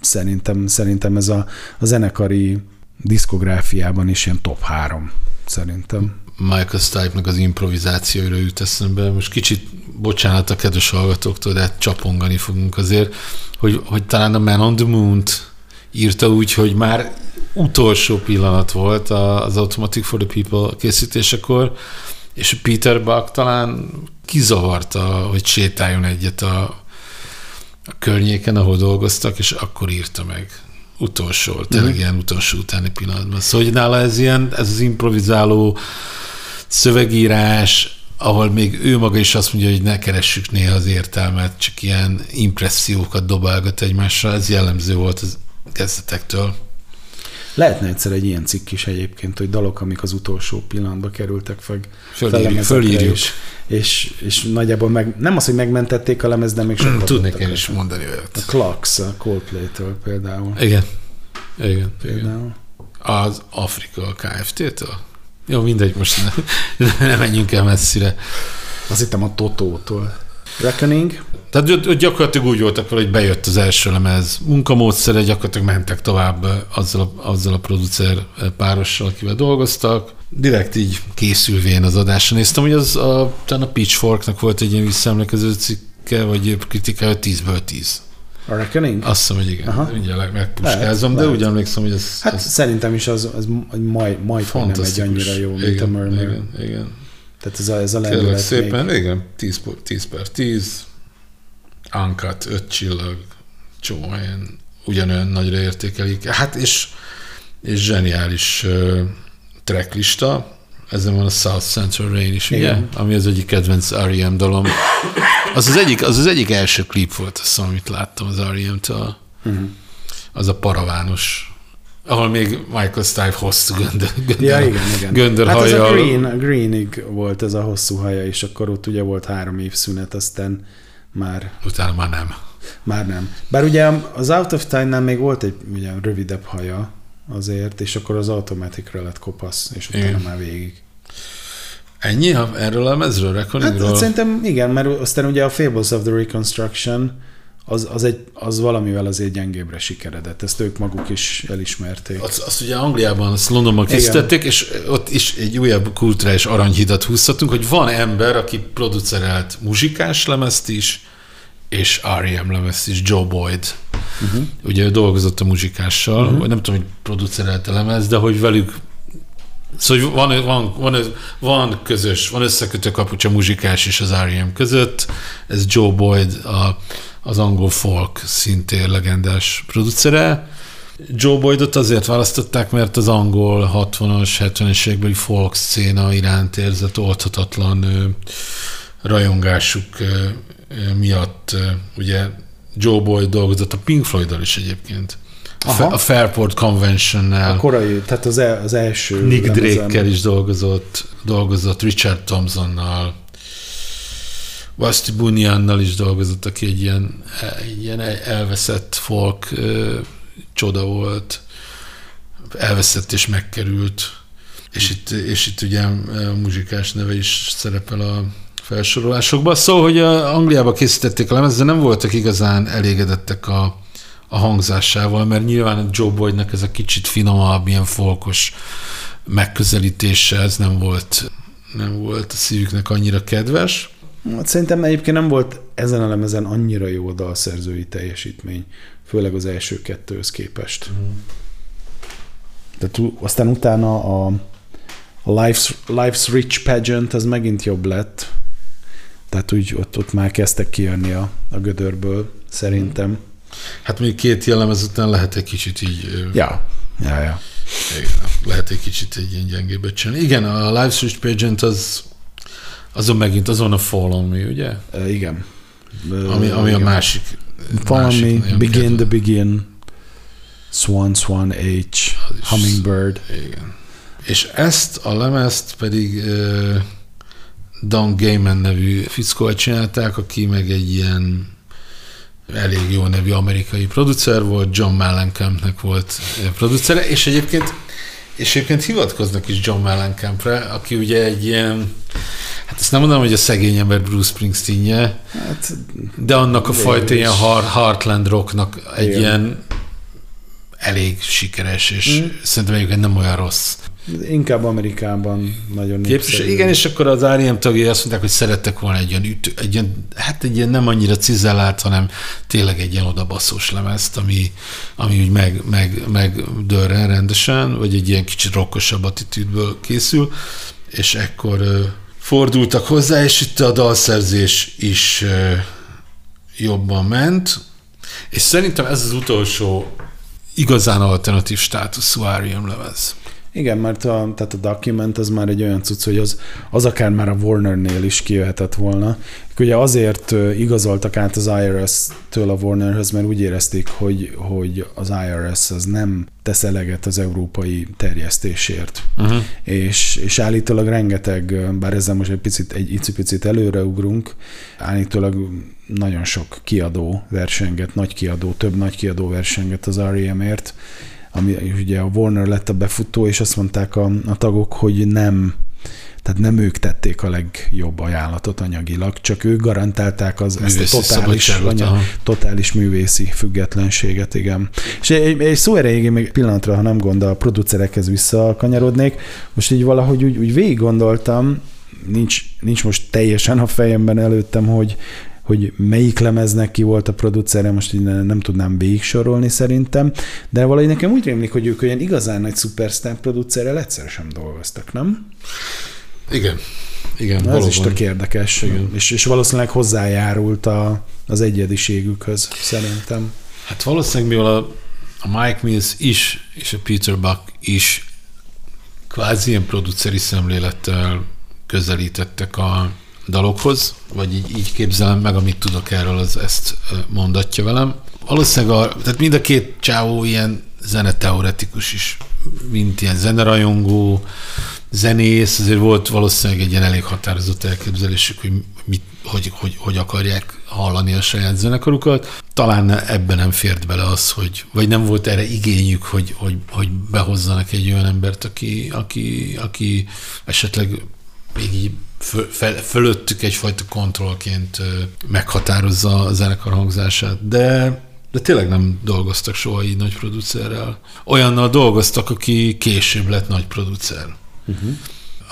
szerintem, szerintem ez a, a zenekari diszkográfiában is ilyen top három, szerintem. Michael Stipe-nak az improvizációra jut eszembe. Most kicsit bocsánat a kedves hallgatóktól, de hát csapongani fogunk azért, hogy, hogy talán a Man on the Moon-t írta úgy, hogy már utolsó pillanat volt az Automatic for the People készítésekor, és Peter Buck talán kizavarta, hogy sétáljon egyet a, a környéken, ahol dolgoztak, és akkor írta meg utolsó, tényleg mm. ilyen utolsó utáni pillanatban. Szóval, hogy nála ez ilyen, ez az improvizáló szövegírás, ahol még ő maga is azt mondja, hogy ne keressük néha az értelmet, csak ilyen impressziókat dobálgat egymással, ez jellemző volt az kezdetektől. Lehetne egyszer egy ilyen cikk is egyébként, hogy dalok, amik az utolsó pillanatban kerültek fel. Fölírjuk. fölírjuk. És, és, és, nagyjából meg, nem az, hogy megmentették a lemez, de még sokat Tudnék én is mondani olyat. A Clarks, a Coldplay-től például. Igen. Igen. Például. igen. Az Afrika Kft-től? Jó, mindegy, most ne, ne menjünk el messzire. Azt hittem a Totótól. Reckoning. Tehát gyakorlatilag úgy voltak vele, hogy bejött az első lemez munkamódszere, gyakorlatilag mentek tovább azzal a, azzal a producer párossal, akivel dolgoztak. Direkt így készülvén az adásra néztem, hogy az a, talán a Pitchforknak volt egy ilyen visszaemlékező cikke, vagy kritikája, 10-ből 10. A Reckoning? Azt hiszem, hogy igen. Aha. Mindjárt megpuskázom, lehet, de lehet. úgy emlékszem, hogy ez... Hát ez szerintem is az, az majd, majd nem egy annyira jó, mint igen, a Murmur. Igen, igen. Tehát ez a, ez a lendület szépen, még... igen, 10, 10 per 10, Uncut, 5 csillag, csomó helyen ugyanolyan nagyra értékelik. Hát és, és zseniális uh, tracklista, ezen van a South Central Rain is, ugye? Ami az egyik kedvenc R.E.M. dalom. Az az egyik, az az egyik első klip volt, azt amit láttam az R.E.M.-től. Uh-huh. Az a paravános ahol még Michael Stipe hosszú göndör, göndör, ja, igen, igen. göndör hát ez a Green, Greenig volt ez a hosszú haja, és akkor ott ugye volt három év szünet, aztán már... Utána már nem. Már nem. Bár ugye az Out of Time-nál még volt egy ugye, rövidebb haja azért, és akkor az automaticra lett kopasz, és utána igen. már végig. Ennyi erről a mezről, Reckoningról? Hát, szerintem igen, mert aztán ugye a Fables of the Reconstruction az, az, egy, az valamivel azért gyengébbre sikeredett. Ezt ők maguk is elismerték. Azt, azt ugye Angliában, azt Londonban készítették, és ott is egy újabb kulturális aranyhidat húzhatunk, hogy van ember, aki producerelt muzsikás lemezt is, és R.E.M. lemezt is, Joe Boyd. Uh-huh. Ugye ő dolgozott a muzsikással, uh-huh. vagy nem tudom, hogy producerelte lemez, de hogy velük Szóval van, van, van, van közös, van összekötő kapucs a muzsikás és az R.E.M. között. Ez Joe Boyd, a, az angol folk szintén legendás producere. Joe Boydot azért választották, mert az angol 60-as, 70-es évekbeli folk széna iránt érzett oldhatatlan ö, rajongásuk ö, miatt ö, ugye Joe Boyd dolgozott a Pink floyd is egyébként. Aha. a Fairport Convention-nel. A korai, tehát az, el, az első Nick. Drake-kel is dolgozott, dolgozott Richard Thompsonnal, Basti Bunyannnal is dolgozott, aki egy ilyen, egy ilyen elveszett folk ö, csoda volt, elveszett és megkerült, és itt, és itt ugye a muzsikás neve is szerepel a felsorolásokban. Szóval, hogy a Angliába készítették a lemez, de nem voltak igazán elégedettek a, a hangzásával, mert nyilván a Joe Boydnak ez a kicsit finomabb, ilyen folkos megközelítése, ez nem volt, nem volt a szívüknek annyira kedves. Hát Szerintem egyébként nem volt ezen a lemezen annyira jó dalszerzői teljesítmény, főleg az első kettőhöz képest. Mm. Tehát u- aztán utána a, Life's, Life's Rich Pageant az megint jobb lett. Tehát úgy ott, ott már kezdtek kijönni a, a gödörből, szerintem. Hát még két jellemez után lehet egy kicsit így... Ja, ja, ja. Igen, lehet egy kicsit egy ilyen gyengébbet csinálni. Igen, a Live Switch Pageant az azon megint azon a Fall on Me, ugye? Igen. Ami, ami a igen. másik. Follow másik me, begin kedvenc. the begin, Swan Swan H, Hummingbird. Igen. És ezt a lemezt pedig uh, Don Gayman nevű fickóval csinálták, aki meg egy ilyen elég jó nevű amerikai producer volt, John Mellencampnek volt eh, producere, és egyébként és egyébként hivatkoznak is John Mellencampre, aki ugye egy ilyen, hát ezt nem mondom, hogy a szegény ember Bruce Springsteenje, Hát, de annak a Végül fajta is. ilyen Heartland rocknak egy Igen. ilyen elég sikeres, és Mm. szerintem egyébként nem olyan rossz. Inkább Amerikában nagyon Képes, népszerű. igen, és akkor az R.E.M. tagjai azt mondták, hogy szerettek volna egy ilyen, ütő, egy ilyen, hát egy ilyen nem annyira cizellált, hanem tényleg egy ilyen odabaszós lemezt, ami, ami úgy meg, meg, meg dörren rendesen, vagy egy ilyen kicsit rokkosabb attitűdből készül, és ekkor fordultak hozzá, és itt a dalszerzés is jobban ment, és szerintem ez az utolsó igazán alternatív státuszú R.E.M. lemez. Igen, mert a, tehát a document az már egy olyan cucc, hogy az, az akár már a Warnernél is kijöhetett volna. Ugye azért igazoltak át az IRS-től a Warnerhez, mert úgy érezték, hogy, hogy az IRS az nem tesz eleget az európai terjesztésért. Uh-huh. És, és állítólag rengeteg, bár ezzel most egy picit, egy icipicit előreugrunk, állítólag nagyon sok kiadó versenget, nagy kiadó, több nagy kiadó versenget az R.E.M.ért, ami ugye a Warner lett a befutó, és azt mondták a, a tagok, hogy nem, tehát nem ők tették a legjobb ajánlatot anyagilag, csak ők garantálták az, ezt a Művészi totális, anya, aha. totális művészi függetlenséget, igen. És egy, egy szó erejéig még pillanatra, ha nem gond, a producerekhez visszakanyarodnék, most így valahogy úgy, úgy végig gondoltam, nincs, nincs most teljesen a fejemben előttem, hogy hogy melyik lemeznek ki volt a producere, most így ne- nem tudnám végig sorolni szerintem, de valahogy nekem úgy rémlik, hogy ők olyan igazán nagy szupersztár producerrel egyszer sem dolgoztak, nem? Igen. Igen, Na, ez is tök érdekes, Igen. és, és valószínűleg hozzájárult a, az egyediségükhöz, szerintem. Hát valószínűleg mivel a, a Mike Mills is, és a Peter Buck is kvázi ilyen produceri szemlélettel közelítettek a dalokhoz, vagy így, így képzelem meg, amit tudok erről, az ezt mondatja velem. Valószínűleg a, tehát mind a két csávó ilyen zeneteoretikus is, mint ilyen zenerajongó, zenész, azért volt valószínűleg egy ilyen elég határozott elképzelésük, hogy, mit, hogy, hogy, hogy akarják hallani a saját zenekarukat. Talán ebben nem fért bele az, hogy, vagy nem volt erre igényük, hogy, hogy, hogy behozzanak egy olyan embert, aki, aki, aki esetleg még így föl, fel, fölöttük egyfajta kontrollként meghatározza a zenekar hangzását, de de tényleg nem dolgoztak soha így nagy producerrel. Olyannal dolgoztak, aki később lett nagy producer. Uh-huh.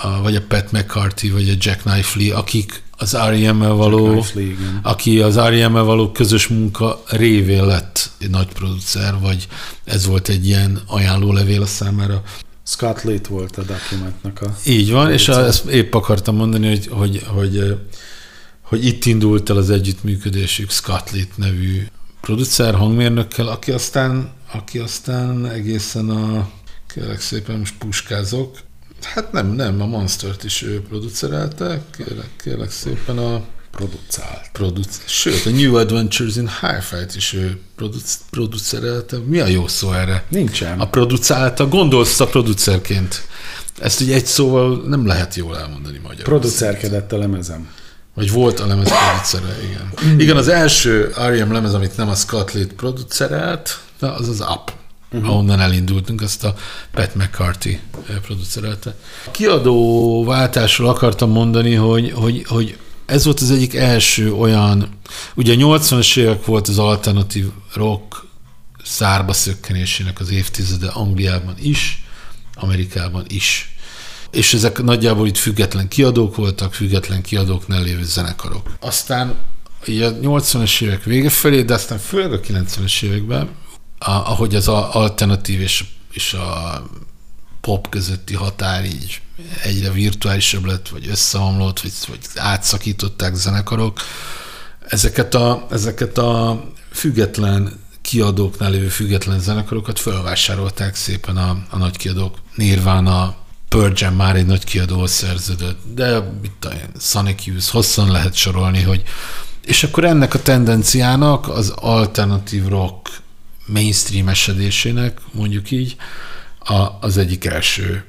A, vagy a Pat McCarthy, vagy a Jack Knifley, akik az R.E.M-mel való, Knifley, igen. aki az R.E.M-mel való közös munka révén lett egy nagy producer, vagy ez volt egy ilyen ajánlólevél a számára. Scott Litt volt a dokumentnak a... Így van, és Producer. ezt épp akartam mondani, hogy, hogy, hogy, hogy, itt indult el az együttműködésük Scott Litt nevű producer hangmérnökkel, aki aztán, aki aztán egészen a, kérlek szépen most puskázok, hát nem, nem, a Monstert is ő producerelte, kérlek, kérlek szépen a Producerált. Produc- Sőt, a New Adventures in Hi-Fi-t is ő produc- producerelte. Mi a jó szó erre? Nincsen. A producálta, gondolsz a producerként. Ezt ugye egy szóval nem lehet jól elmondani magyarul. Producerkedett a lemezem. Vagy volt a lemez producere, igen. Igen, az első R.E.M. lemez, amit nem a Scott Litt producerelt, de az az Up, uh-huh. ahonnan elindultunk, azt a Pat McCarthy eh, producerelte. Kiadó váltásról akartam mondani, hogy, hogy, hogy ez volt az egyik első olyan, ugye a 80-as évek volt az alternatív rock szárba szökkenésének az évtizede Angliában is, Amerikában is. És ezek nagyjából itt független kiadók voltak, független kiadóknál lévő zenekarok. Aztán ugye a 80-as évek vége felé, de aztán főleg a 90-es években, ahogy az alternatív és, és a pop közötti határ így egyre virtuálisabb lett, vagy összeomlott, vagy, vagy átszakították zenekarok, ezeket a, ezeket a független kiadóknál lévő független zenekarokat felvásárolták szépen a, a nagy kiadók. Nirvana, Pearl Jam már egy nagy kiadóhoz szerződött, de itt a Sonic Youth, hosszan lehet sorolni, hogy és akkor ennek a tendenciának az alternatív rock mainstream esedésének, mondjuk így, a, az egyik első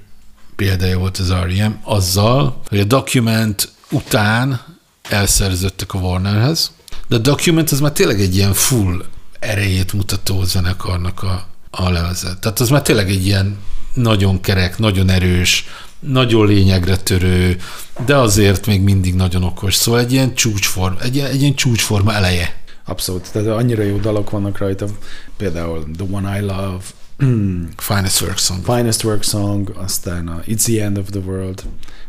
példája volt az R.E.M. azzal, hogy a Document után elszerződtek a Warnerhez, de a Document az már tényleg egy ilyen full erejét mutató zenekarnak a, a lemezet. Tehát az már tényleg egy ilyen nagyon kerek, nagyon erős, nagyon lényegre törő, de azért még mindig nagyon okos. Szóval egy ilyen csúcsforma, egy egy ilyen csúcsforma eleje. Abszolút, tehát annyira jó dalok vannak rajta, például The One I Love, Finest Work Song. Finest Work Song, aztán a It's the End of the World,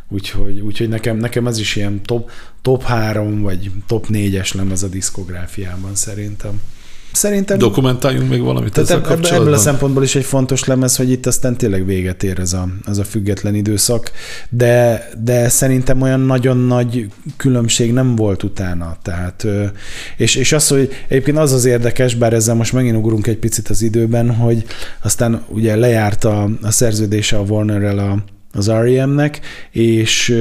úgyhogy, úgyhogy nekem, nekem ez is ilyen top, top 3 vagy top 4-es lemez a diszkográfiában szerintem. Szerintem... Dokumentáljunk még valamit Tehát ezzel kapcsolatban? ebből a szempontból is egy fontos lemez, hogy itt aztán tényleg véget ér ez a, ez a független időszak, de, de szerintem olyan nagyon nagy különbség nem volt utána. Tehát, és, és az, hogy egyébként az az érdekes, bár ezzel most megint ugrunk egy picit az időben, hogy aztán ugye lejárt a, a szerződése a Warnerrel a, az R.E.M.-nek, és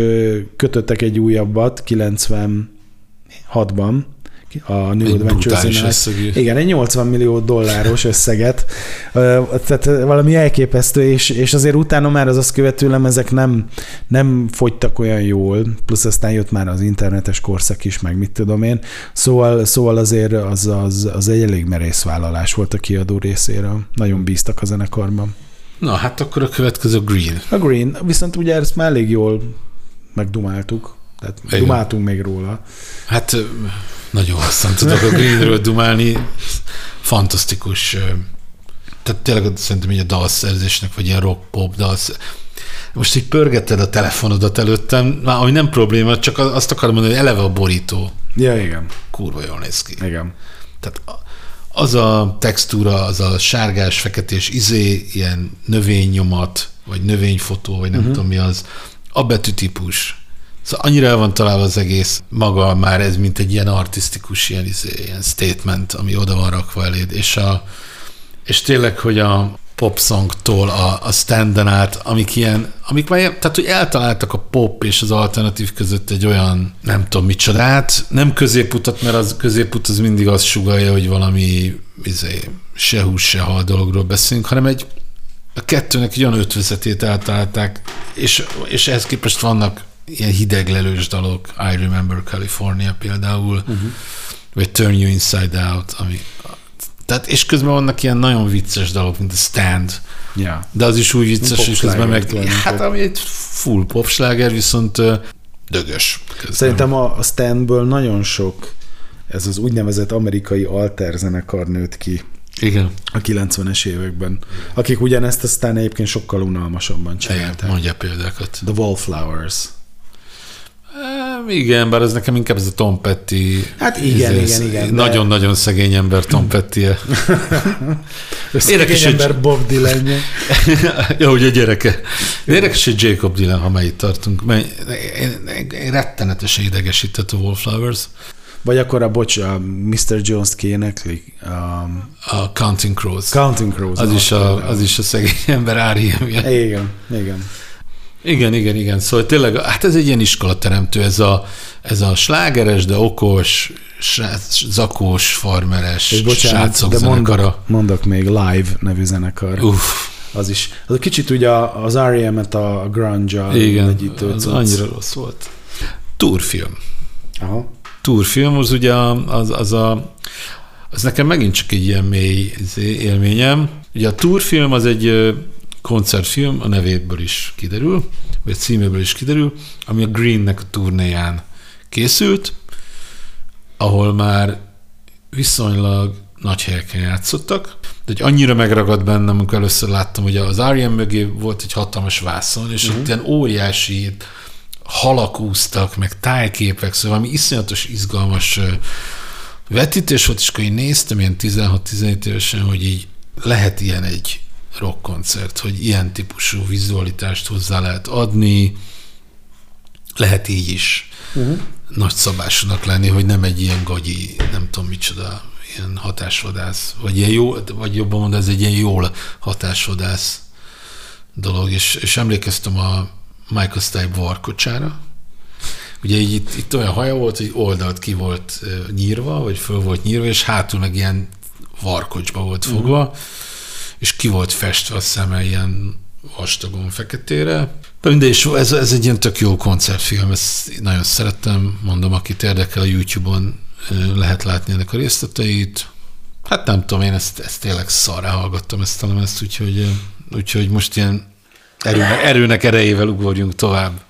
kötöttek egy újabbat 96-ban, a New Egy Adventures. Igen, egy 80 millió dolláros összeget. Tehát valami elképesztő, és, és azért utána már az azt követőlem ezek nem, nem fogytak olyan jól, plusz aztán jött már az internetes korszak is, meg mit tudom én. Szóval, szóval azért az, az, az egy elég merész vállalás volt a kiadó részéről. Nagyon bíztak a zenekarban. Na, hát akkor a következő Green. A Green, viszont ugye ezt már elég jól megdumáltuk. Tehát Igen. dumáltunk még róla. Hát nagyon hosszan tudok a Greenről dumálni. Fantasztikus. Tehát tényleg szerintem így a dalszerzésnek, vagy ilyen rock-pop dalsz. Most így pörgeted a telefonodat előttem, már ami nem probléma, csak azt akarom mondani, hogy eleve a borító Ja, igen. kurva jól néz ki. Igen. Tehát az a textúra, az a sárgás, feketés izé, ilyen növénynyomat, vagy növényfotó, vagy nem uh-huh. tudom mi az, a betűtípus. Szóval annyira el van találva az egész maga már ez, mint egy ilyen artistikus ilyen, izé, ilyen statement, ami oda van rakva eléd. És, a, és tényleg, hogy a pop songtól a, a standen át, amik ilyen, amik már ilyen, tehát hogy eltaláltak a pop és az alternatív között egy olyan, nem tudom micsodát, nem középutat, mert az középut az mindig azt sugalja, hogy valami izé, se hús, se hal dologról beszélünk, hanem egy a kettőnek egy olyan ötvözetét eltalálták, és, és ehhez képest vannak ilyen hideglelős dalok, I Remember California például, uh-huh. vagy Turn You Inside Out, ami tehát, és közben vannak ilyen nagyon vicces dalok, mint a Stand, Ja. de az is úgy vicces, hogy közben meg, Popsláger hát ami egy full popsláger, viszont dögös. Közben. Szerintem a, a standből nagyon sok ez az úgynevezett amerikai alter zenekar nőtt ki Igen, a 90-es években, akik ugyanezt aztán egyébként sokkal unalmasabban igen csinálták. mondja példákat. The Wallflowers. É, Igen, bár ez nekem inkább ez a Tom Petty. Hát igen, izé, igen, igen, de- Nagyon-nagyon szegény ember Tom petty -e. Érdekes, hogy- ember Bob dylan ja, ugye gyereke. De érdekes, hogy Jacob Dylan, ha már itt tartunk, mert én, rettenetesen idegesített a Wallflowers. Vagy akkor a, bocs, a Mr. Jones-t kiéneklik. Um, A Counting Crows. Counting Crows. az, is a, az is a szegény ember áriemje. Igen, igen. Igen, igen, igen. Szóval tényleg, hát ez egy ilyen iskolateremtő, ez a, ez a slágeres, de okos, srác, zakós, farmeres, És bocsánat, srácok de zenekara. mondok, mondok még Live nevű zenekar. Uff, Az is. Az kicsit ugye az R.E.M.-et a grunge-a igen, egyítő az annyira rossz volt. Túrfilm. Aha. Túrfilm az ugye az, az a az nekem megint csak egy ilyen mély izé, élményem. Ugye a túrfilm az egy koncertfilm, a nevéből is kiderül, vagy címéből is kiderül, ami a Greennek a turnéján készült, ahol már viszonylag nagy helyeken játszottak, de egy annyira megragadt bennem, amikor először láttam, hogy az R.E.M. mögé volt egy hatalmas vászon, és uh-huh. ott ilyen óriási halak úsztak, meg tájképek, szóval valami iszonyatos, izgalmas vetítés volt, és akkor én néztem ilyen 16-17 évesen, hogy így lehet ilyen egy rockkoncert, hogy ilyen típusú vizualitást hozzá lehet adni, lehet így is uh-huh. nagyszabásúnak lenni, hogy nem egy ilyen gagyi, nem tudom micsoda, ilyen hatásvadász, vagy, ilyen jó, vagy jobban mondani, ez egy ilyen jól hatásvadász dolog, és, és emlékeztem a Michael Stipe varkocsára, Ugye így itt, itt olyan haja volt, hogy oldalt ki volt nyírva, vagy föl volt nyírva, és hátul meg ilyen varkocsba volt fogva, uh-huh. És ki volt festve a szeme ilyen vastagon feketére. De mindegy, ez, ez egy ilyen tök jó koncertfilm, ezt nagyon szerettem, mondom, akit érdekel a YouTube-on lehet látni ennek a részleteit. Hát nem tudom, én ezt, ezt tényleg szarra hallgattam ezt a lemezt, úgyhogy, úgyhogy most ilyen erőnek, erőnek erejével ugorjunk tovább.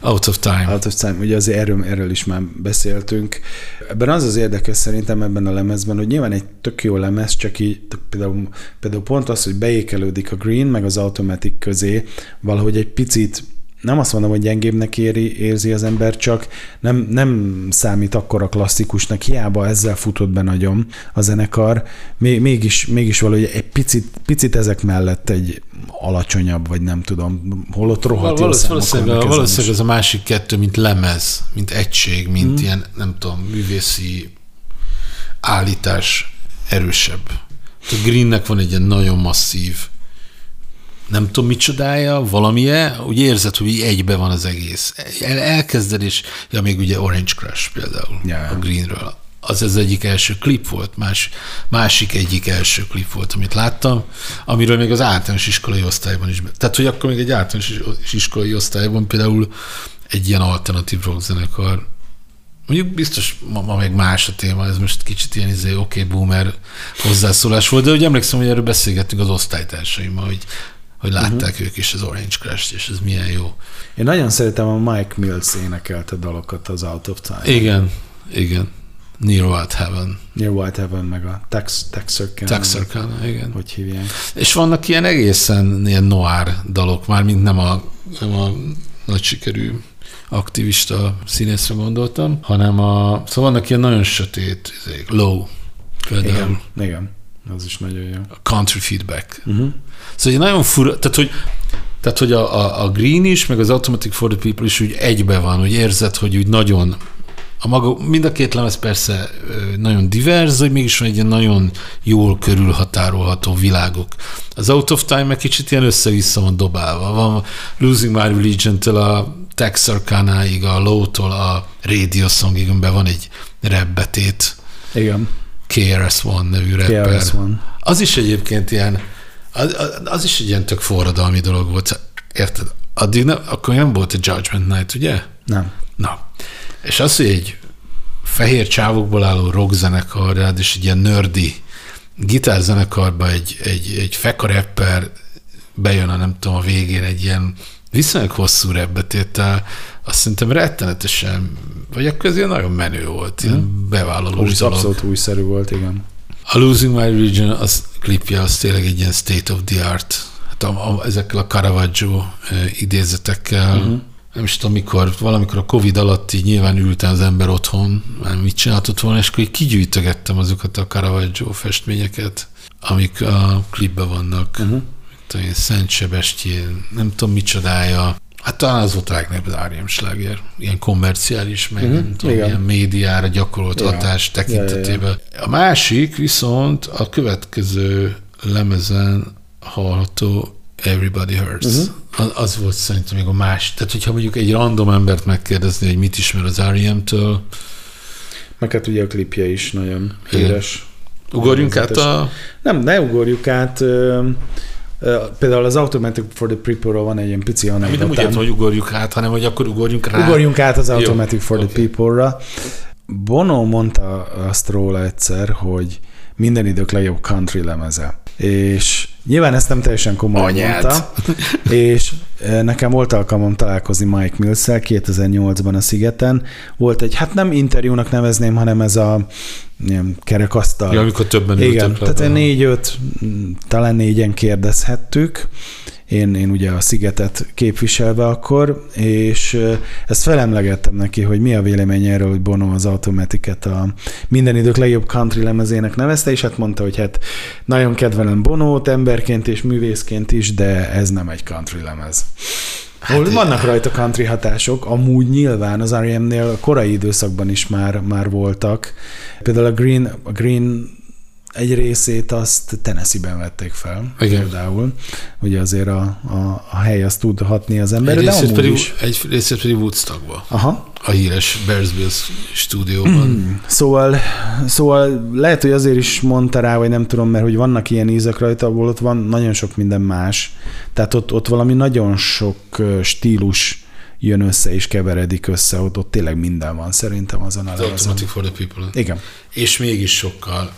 Out of time. Out of time. Ugye azért erről, erről is már beszéltünk. Ebben az az érdekes szerintem ebben a lemezben, hogy nyilván egy tök jó lemez, csak így például, például pont az, hogy beékelődik a Green meg az Automatic közé, valahogy egy picit nem azt mondom, hogy gyengébbnek éri, érzi az ember, csak nem, nem számít akkora klasszikusnak, hiába ezzel futott be nagyon a zenekar, Még, mégis, mégis valahogy egy picit, picit ezek mellett egy alacsonyabb, vagy nem tudom, holott rohadt Valósz, valószínűleg, ezen valószínűleg ez a másik kettő, mint lemez, mint egység, mint mm. ilyen, nem tudom, művészi állítás erősebb. A Greennek van egy ilyen nagyon masszív, nem tudom micsodája, valamilyen, úgy érzed, hogy így egybe van az egész. El, elkezded, és ja, még ugye Orange Crush például ja. a Greenről. Az az egyik első klip volt, más, másik egyik első klip volt, amit láttam, amiről még az általános iskolai osztályban is. Tehát, hogy akkor még egy általános is- iskolai osztályban például egy ilyen alternatív rock zenekar Mondjuk biztos ma, ma meg más a téma, ez most kicsit ilyen izé, oké, okay, boomer hozzászólás volt, de hogy emlékszem, hogy erről beszélgettünk az osztálytársaimmal, hogy, hogy látták uh-huh. ők is az Orange Crush-t, és ez milyen jó. Én nagyon szeretem a Mike Mills énekelte dalokat az Out of Time. Igen, igen. Near Wild Heaven. Near White Heaven, meg a Tex, Texarkana. Texarkana, igen. Hogy hívják. És vannak ilyen egészen ilyen noir dalok, már mint nem a, nem a nagy sikerű aktivista színészre gondoltam, hanem a, szóval vannak ilyen nagyon sötét, low, például Igen, igen. Az is nagyon jó. a country feedback. Uh-huh. Szóval egy nagyon fura, tehát hogy, tehát, hogy a, a, a Green is, meg az Automatic for the People is úgy egybe van, hogy érzed, hogy úgy nagyon a maga, mind a két lemez persze nagyon divers, hogy mégis van egy ilyen nagyon jól körülhatárolható világok. Az Out of Time meg kicsit ilyen össze-vissza van dobálva. Van Losing My Religion-től a Texarkana-ig, a Low-tól a Radio Songig, amiben van egy rebbetét, Igen. KRS-One nevű rapper. Az is egyébként ilyen, az, az- is egy ilyen tök forradalmi dolog volt. Érted? Addig nem, akkor nem volt a Judgment Night, ugye? Nem. Na. És az, hogy egy fehér csávokból álló rockzenekar, és egy ilyen nördi gitárzenekarba egy, egy, egy feka rapper bejön a nem tudom a végén egy ilyen viszonylag hosszú repbetéttel, azt szerintem rettenetesen, vagy akkor ez ilyen nagyon menő volt, ilyen bevállalós Új, dolog. abszolút újszerű volt, igen. A Losing My Religion, az klipje, az tényleg egy ilyen state of the art. Hát a, a, ezekkel a Caravaggio idézetekkel, uh-huh. nem is tudom mikor, valamikor a Covid alatt így nyilván ültem az ember otthon, már mit csináltott volna, és akkor így kigyűjtögettem azokat a Caravaggio festményeket, amik a klipben vannak. Uh-huh. Tudom én, Szent Sebestyén, nem tudom micsodája. Hát talán az volt a legnagyobb R.E.M. sláger, ilyen komerciális, meg Mhm, nem tudom, igen. ilyen médiára gyakorolt Ja. hatás Ja, ja, ja. tekintetében. A másik viszont a következő lemezen hallható Everybody Hurts. Uh-huh. Az, az volt szerintem még a más. Tehát, hogyha mondjuk egy random embert megkérdezni, hogy mit ismer az R.E.M.-től. Meg hát ugye a klipje is nagyon híres. Ugorjunk át a... Nem, ne ugorjuk át. Például az Automatic for the People-ról van egy ilyen pici Nem úgy anekdotám. értem, hogy ugorjuk át, hanem hogy akkor ugorjunk rá. Ugorjunk át az Jó, Automatic for the oké. People-ra. Bono mondta azt róla egyszer, hogy minden idők legjobb country lemeze. És nyilván ezt nem teljesen komolyan Anyád. mondta. És eh, nekem volt alkalmam találkozni Mike Mills-szel 2008-ban a Szigeten. Volt egy, hát nem interjúnak nevezném, hanem ez a ilyen kerekasztal. Ja, amikor többen Igen, tehát négy-öt, talán négyen kérdezhettük. Én, én ugye a Szigetet képviselve akkor, és ezt felemlegettem neki, hogy mi a vélemény erről, hogy Bono az Automatiket a minden idők legjobb country lemezének nevezte, és hát mondta, hogy hát nagyon kedvelem Bonót emberként és művészként is, de ez nem egy country lemez. Hát vannak rajta country hatások, amúgy nyilván az R.E.M.-nél korai időszakban is már, már voltak. Például a Green, a Green egy részét azt Tennessee-ben vették fel. Igen. Például. Ugye azért a, a, a hely azt tud hatni az egy emberre, de részét, amúgy pedig, is. egy részét pedig Woodstockba. Aha. A híres Bears Bills stúdióban. Szóval, szóval lehet, hogy azért is mondta rá, vagy nem tudom, mert hogy vannak ilyen ízek rajta, ahol ott van nagyon sok minden más. Tehát ott, ott valami nagyon sok stílus jön össze és keveredik össze, ott, ott tényleg minden van szerintem azon a Az lemezen. Automatic for the People. Igen, És mégis sokkal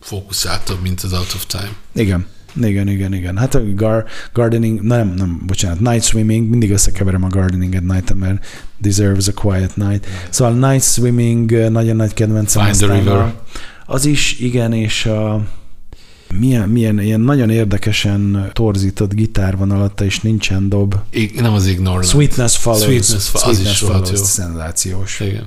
fókuszáltabb, mint az Out of Time. igen. Igen, igen, igen. Hát a gar, gardening, nem, nem, bocsánat, night swimming, mindig összekeverem a gardening at night mert deserves a quiet night. Szóval night swimming nagyon nagy kedvencem. Find the river. Az is, igen, és a milyen, milyen ilyen nagyon érdekesen torzított gitár van alatta, és nincsen dob. Ig- nem az Ignorant. Sweetness Follows. Sweetness Fo- az is rohadt Follows, jó. szenzációs. Igen.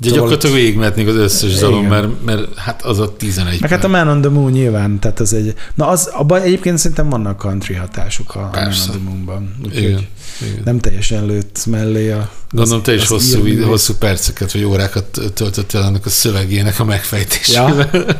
De Szóval- gyakorlatilag végigmehetnék az összes dalon, mert, mert hát az a 11 Meg hát a Man on the Moon nyilván, tehát az egy... Na az, abban egyébként szerintem vannak country hatások a, a Man Persze. on the Moonban. Úgyhogy Igen. Igen. nem teljesen lőtt mellé a... Gondolom te is hosszú, írművész. hosszú perceket vagy órákat töltöttél ennek a szövegének a megfejtésével. Ja.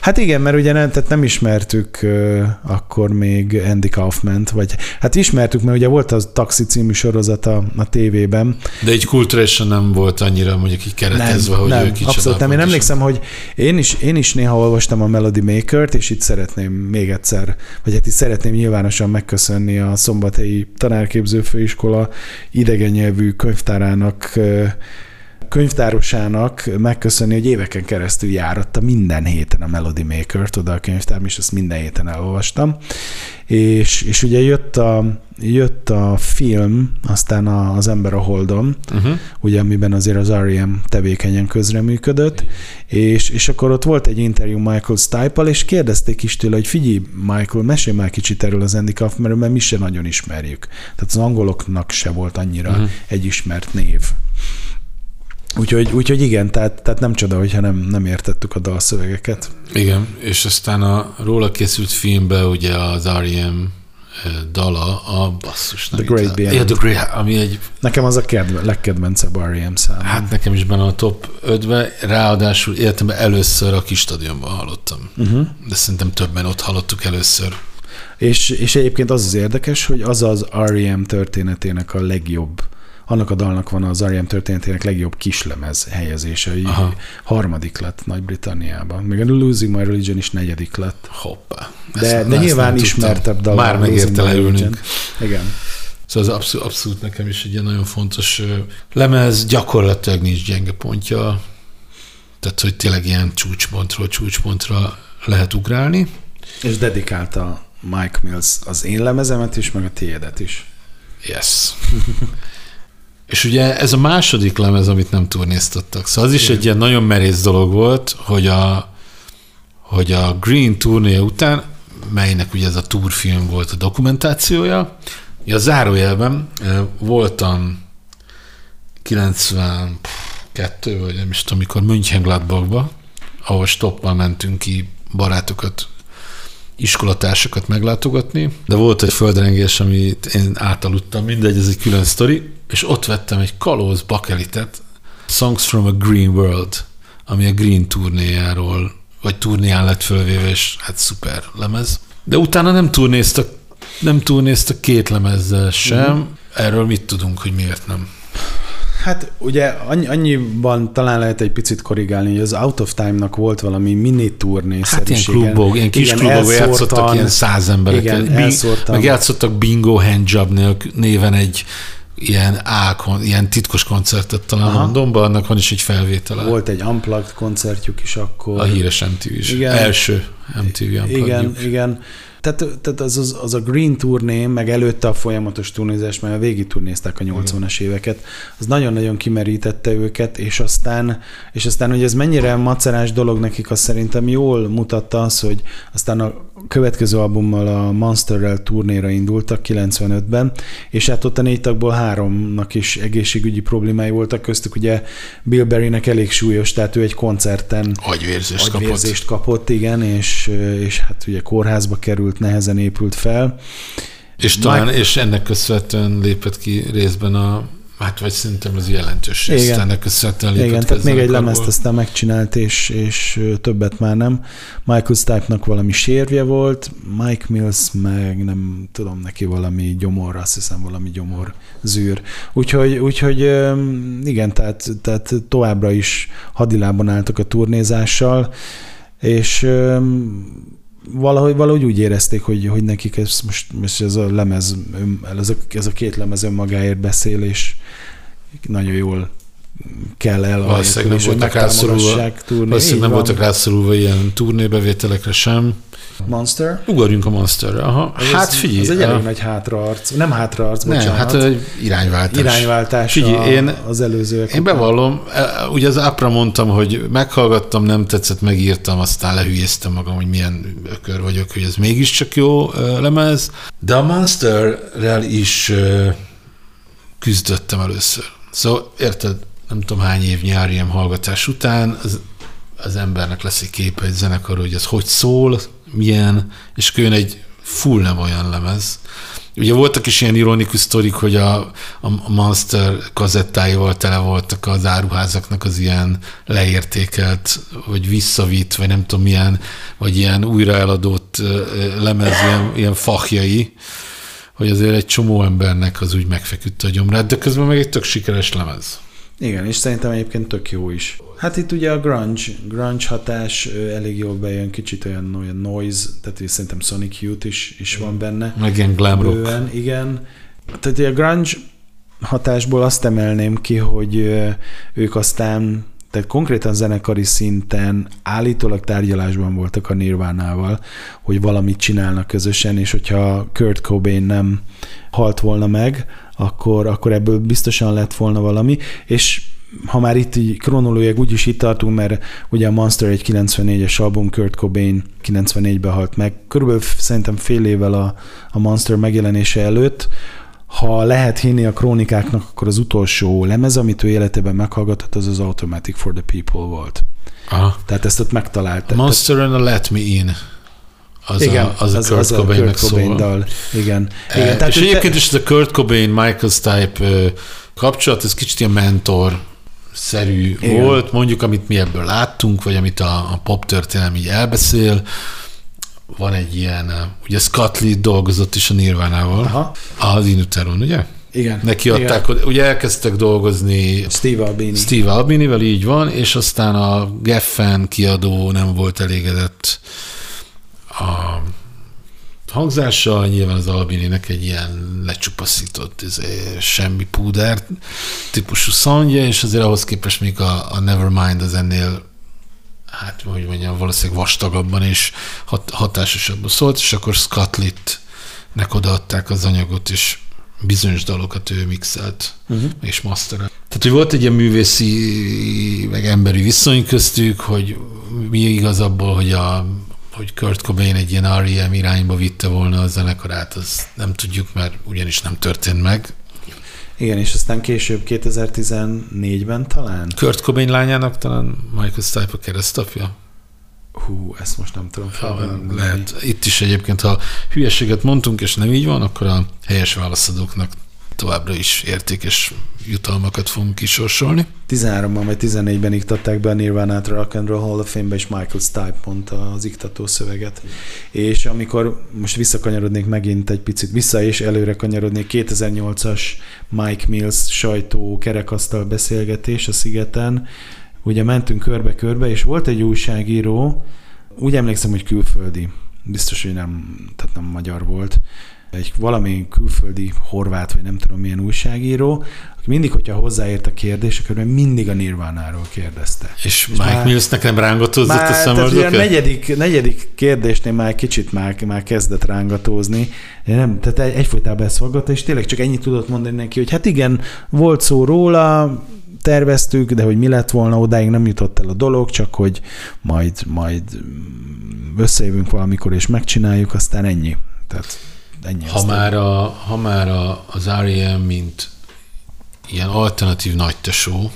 Hát igen, mert ugye nem, tehát nem ismertük uh, akkor még Andy Kaufman-t, vagy hát ismertük, mert ugye volt az Taxi című sorozat a, tévében. De egy kulturálisan nem volt annyira mondjuk így keretezve, nem, hogy nem, ő kicsoda. abszolút nem. Én emlékszem, hogy én is, én is néha olvastam a Melody Maker-t, és itt szeretném még egyszer, vagy hát itt szeretném nyilvánosan megköszönni a Szombathelyi Tanárképző Főiskola idegen nyelvű könyvtárának ö, könyvtárosának megköszönni, hogy éveken keresztül járatta minden héten a Melody Maker-t oda a könyvtárba, és ezt minden héten elolvastam. És, és ugye jött a, jött a film, aztán a, az Ember a Holdon, Uh-huh. ugye amiben azért az R.E.M. tevékenyen közreműködött, és, és akkor ott volt egy interjú Michael stipe és kérdezték is tőle, hogy figyelj, Michael, mesélj már kicsit erről az Andy Kaufmanről, mert mi se nagyon ismerjük. Tehát az angoloknak se volt annyira uh-huh. egy ismert név. Úgyhogy, úgyhogy igen, tehát, tehát nem csoda, hogyha nem, nem értettük a dalszövegeket. Igen, és aztán a róla készült filmbe ugye az R.E.M. eh, dala, a basszus. nem The Great Beyond. Ja, The Great, ami egy, Nekem az a kedve, legkedvencebb R.E.M. szám. hát nekem is benne a top 5-be, ráadásul életemben először a kis stadionban hallottam. Uh-huh. De szerintem többen ott hallottuk először. És, és egyébként az az érdekes, hogy az az R.E.M. történetének a legjobb, annak a dalnak van az R.E.M. történetének legjobb kislemez helyezése. Aha. Aha. Harmadik lett Nagy-Britanniában. Még a Losing My Religion is negyedik lett. Hoppá. De, de nyilván ismertebb dal. Már a megérte Losing My leülnünk. Religion. Igen. Szóval az abszolút, abszolút nekem is egy ilyen nagyon fontos lemez, gyakorlatilag nincs gyenge pontja, tehát hogy tényleg ilyen csúcspontról csúcspontra lehet ugrálni. És dedikálta Mike Mills az én lemezemet is, meg a tiédet is. Yes. És ugye ez a második lemez, amit nem turnéztattak. Szóval az is Igen. egy ilyen nagyon merész dolog volt, hogy a, hogy a Green turné után, melynek ugye ez a túrfilm volt a dokumentációja, a zárójelben voltam 92 vagy nem is tudom, amikor Mönchengladbachba, ahol stoppal mentünk ki barátokat, iskolatársakat meglátogatni, de volt egy földrengés, amit én átaludtam, mindegy, ez egy külön sztori, és ott vettem egy kalóz bakelitet, Songs from a Green World, ami a Green turnéjáról, vagy turnéján lett fölvéve, és hát szuper lemez. De utána nem turnéztak Nem turnéztak két lemezzel sem. Uh-huh. Erről mit tudunk, hogy miért nem? Hát ugye annyi, annyiban talán lehet egy picit korrigálni, hogy az Out of Time-nak volt valami mini turné Hát ilyen klubok, ilyen kis klubok játszottak ilyen száz emberek. Igen, Bing, meg játszottak Bingo Handjob néven egy ilyen A, ilyen titkos koncertet talán Aha. Londonban, annak van is egy felvétele. Volt egy Unplugged koncertjük is akkor. A híres MTV is. Igen. Első MTV Unplugged. Igen, igen tehát, tehát az, az, az, a Green turné, meg előtte a folyamatos turnézás, mert a végig turnézták a 80-as éveket, az nagyon-nagyon kimerítette őket, és aztán, és aztán, hogy ez mennyire macerás dolog nekik, azt szerintem jól mutatta az, hogy aztán a következő albummal a Monsterrel turnéra indultak 95-ben, és hát ott a négy tagból háromnak is egészségügyi problémái voltak, köztük ugye Bill Berrynek elég súlyos, tehát ő egy koncerten agyvérzést, agyvérzést kapott. kapott. igen, és, és hát ugye kórházba került, nehezen épült fel. És talán, Mike... és ennek köszönhetően lépett ki részben a Hát vagy szerintem ez jelentős. Igen, ennek köszönhetően Igen tehát még egy lemezt aztán megcsinált, és, és többet már nem. Michael Stipe-nak valami sérvje volt, Mike Mills meg nem tudom neki valami gyomor, azt hiszem valami gyomor zűr. Úgyhogy, úgyhogy igen, tehát, tehát továbbra is hadilában álltak a turnézással, és valahogy, valahogy úgy érezték, hogy, hogy nekik ez most, most ez a lemez, ez a, ez a két lemez önmagáért beszél, és nagyon jól kell el valószínűleg nem voltak rászorulva, valószínűleg nem voltak rászorulva ilyen turnébevételekre sem. Monster? Ugorjunk a Monsterre. Aha. Ez hát figyelj. Ez egy elég nagy hátraarc. Nem hátraarc, bocsánat. Nem, hát egy irányváltás. Irányváltás figyelj, én, az előzőek. Én bevallom, e, ugye az Apra mondtam, hogy meghallgattam, nem tetszett, megírtam, aztán lehülyéztem magam, hogy milyen ökör vagyok, hogy ez mégiscsak jó lemez. De a Monsterrel is küzdöttem először. Szóval érted, nem tudom hány év nyári hallgatás után az, az embernek lesz egy képe egy zenekar, hogy ez hogy szól, milyen, és jön egy full nem olyan lemez. Ugye voltak is ilyen ironikus sztorik, hogy a, a Monster kazettáival tele voltak az áruházaknak az ilyen leértékelt, vagy visszavitt, vagy nem tudom milyen, vagy ilyen újraeladott lemez, ilyen, ilyen fahjai, hogy azért egy csomó embernek az úgy megfeküdt a gyomrát, de közben meg egy tök sikeres lemez. Igen, és szerintem egyébként tök jó is. Hát itt ugye a grunge, grunge hatás elég jól bejön, kicsit olyan, olyan noise, tehát szerintem Sonic Youth is, is van benne. Meg ilyen glam rock. Bőven, igen. Tehát a grunge hatásból azt emelném ki, hogy ők aztán tehát konkrétan zenekari szinten állítólag tárgyalásban voltak a Nirvánával, hogy valamit csinálnak közösen, és hogyha Kurt Cobain nem halt volna meg, akkor, akkor ebből biztosan lett volna valami, és ha már itt így kronológiák úgyis itt tartunk, mert ugye a Monster egy 94-es album, Kurt Cobain 94-ben halt meg, körülbelül szerintem fél évvel a, a Monster megjelenése előtt, ha lehet hinni a krónikáknak, akkor az utolsó lemez, amit ő életében meghallgatott, az az Automatic for the People volt. Aha. Tehát ezt ott megtalált. A Monster and a Let Me In. Az igen, a, az, az a Kurt Cobain-nek Cobain dal. Igen. E, igen tehát és egyébként te... is ez a Kurt Cobain, Michael Stipe kapcsolat, ez kicsit ilyen mentor szerű Igen. volt, mondjuk, amit mi ebből láttunk, vagy amit a, a pop történelem így elbeszél, van egy ilyen, ugye Scott Lee dolgozott is a Nirvánával, Aha. az Inuteron, ugye? Igen. Neki adták, Igen. ugye elkezdtek dolgozni Steve Albini. Steve Albinivel, így van, és aztán a Geffen kiadó nem volt elégedett a hangzással, nyilván az Albininek egy ilyen lecsupaszított izé, semmi púder típusú szangja, és azért ahhoz képest még a, a Nevermind az ennél hát hogy mondjam, valószínűleg vastagabban és hat, hatásosabban szólt, és akkor Scott Litt-nek odaadták az anyagot, és bizonyos dalokat ő mixelt uh-huh. és masterelt. Tehát, hogy volt egy ilyen művészi, meg emberi viszony köztük, hogy mi igaz abból, hogy a hogy Kurt Cobain egy ilyen R.E.M. irányba vitte volna a zenekarát, az nem tudjuk, mert ugyanis nem történt meg. Igen, és aztán később 2014-ben talán? Kurt Cobain lányának talán Michael Stipe a keresztapja? Hú, ezt most nem tudom fel. Lehet. Itt is egyébként, ha hülyeséget mondtunk, és nem így van, akkor a helyes válaszadóknak továbbra is értékes jutalmakat fogunk kisorsolni. 13-ban vagy 14-ben iktatták be a Nirvana-t Rock and Roll Hall of Fame-be, és Michael Stipe mondta az iktató szöveget. És amikor most visszakanyarodnék megint egy picit vissza, és előre kanyarodnék, 2008-as Mike Mills sajtó kerekasztal beszélgetés a szigeten, ugye mentünk körbe-körbe, és volt egy újságíró, úgy emlékszem, hogy külföldi, biztos, hogy nem, tehát nem magyar volt, egy valami külföldi horvát, vagy nem tudom milyen újságíró, aki mindig, hogyha hozzáért a kérdés, akkor mindig a Nirvánáról kérdezte. És, és Mike már, Millsnek nem rángatózott már, a szemöldöke? a negyedik, negyedik kérdésnél már kicsit már, már kezdett rángatózni. Nem, tehát egyfolytában ezt fogadta, és tényleg csak ennyit tudott mondani neki, hogy hát igen, volt szó róla, terveztük, de hogy mi lett volna, odáig nem jutott el a dolog, csak hogy majd, majd összejövünk valamikor és megcsináljuk, aztán ennyi. Tehát ennyi. Ha már, a, ha már a, az R.E.M. mint ilyen alternatív nagytesó,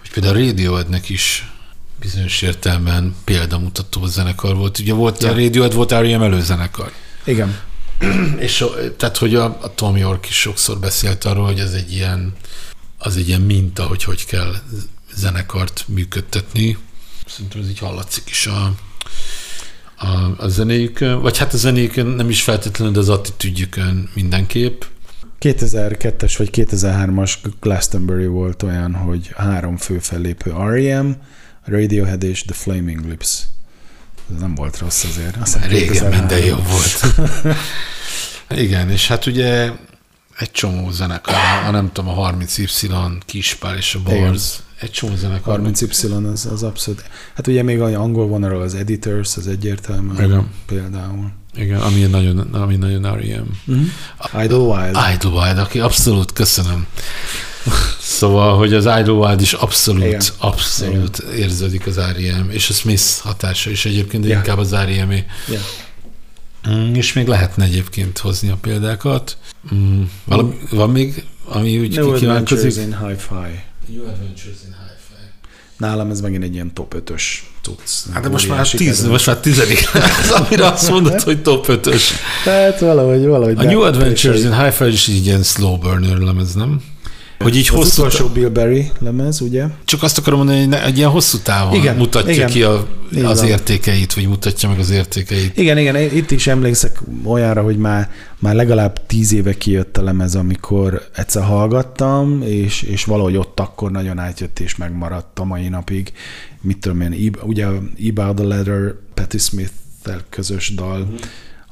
hogy például a Radioheadnek is bizonyos értelemben példamutató zenekar volt. Ugye volt ja. a Radiohead, volt R.E.M. előzenekar. Igen. És tehát, hogy a, a Tom York is sokszor beszélt arról, hogy ez egy ilyen, az egy ilyen minta, hogy hogy kell zenekart működtetni. Szerintem ez így hallatszik is a, a, a zenéjükön, vagy hát a zenéjükön nem is feltétlenül, de az attitűdjükön mindenképp. 2002-es vagy 2003-as Glastonbury volt olyan, hogy három fő fellépő R.E.M., Radiohead és The Flaming Lips. Ez nem volt rossz azért. Azt Régen minden jó volt. Igen, és hát ugye egy csomó zenekar, a nem tudom, a 30Y, Kispál és a Igen. egy csomó zenekar. 30Y az, az abszolút. Hát ugye még angol vonalról az Editors, az egyértelmű Igen. például. Igen, ami nagyon, ami nagyon R.E.M. Uh-huh. Idlewild. Idlewild, aki abszolút, köszönöm. Szóval, hogy az Idlewild is abszolút, Igen. abszolút Igen. érződik az R.E.M. és a Smith hatása is egyébként, de yeah. inkább az R.E.M. Yeah. Mm, és még lehetne egyébként hozni a példákat. Mm, valami, van még, ami úgy New Adventures in Hi-Fi. New Adventures in Hi-Fi. Nálam ez megint egy ilyen top 5-ös tudsz. Hát de most már, tíz, most már tizedik lesz, amire azt mondod, hogy top 5-ös. Tehát valahogy, valahogy. A New Adventures in Hi-Fi is így ilyen slow burner lemez, nem? Hogy így az hosszú utolsó Bill Berry lemez, ugye? Csak azt akarom mondani, hogy egy ilyen hosszú távon igen, mutatja igen. ki a, az értékeit, vagy mutatja meg az értékeit. Igen, igen, itt is emlékszek olyanra, hogy már, már legalább tíz éve kijött a lemez, amikor egyszer hallgattam, és, és valahogy ott akkor nagyon átjött és megmaradt a mai napig. Mit tudom én, ugye About the Leather, Patti Smith-tel közös dal, uh-huh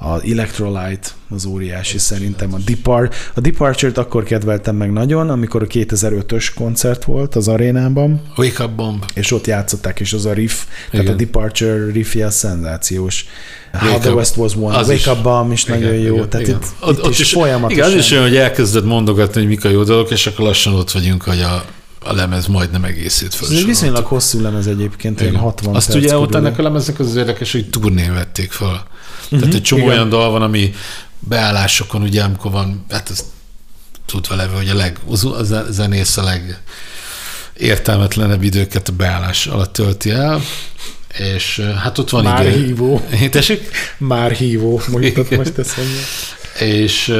az Electrolyte az óriási szerintem. A, Depart, a Departure-t akkor kedveltem meg nagyon, amikor a 2005-ös koncert volt az arénában. Wake Up Bomb. És ott játszották, és az a riff, Igen. tehát a Departure riffje a szenzációs. How the West Was One. Az Wake is. Up Bomb is igen, nagyon jó. Igen, tehát igen. Itt, ott, itt ott is, is folyamatosan. Igen, az is olyan, hogy elkezded mondogatni, hogy mik a jó dolgok, és akkor lassan ott vagyunk, hogy a a lemez majdnem egészét fel. Ez viszonylag hosszú lemez egyébként, Igen. ilyen 60 Azt ugye ott ennek a lemeznek az, az érdekes, hogy turnén vették fel. Uh-huh. Tehát egy csomó Igen. olyan dal van, ami beállásokon, ugye, amikor van, hát ez tudva levő, hogy a, leg, a zenész a leg értelmetlenebb időket a beállás alatt tölti el, és hát ott van Már idő. hívó. Tessék? Már hívó, mondjuk most eszembe. És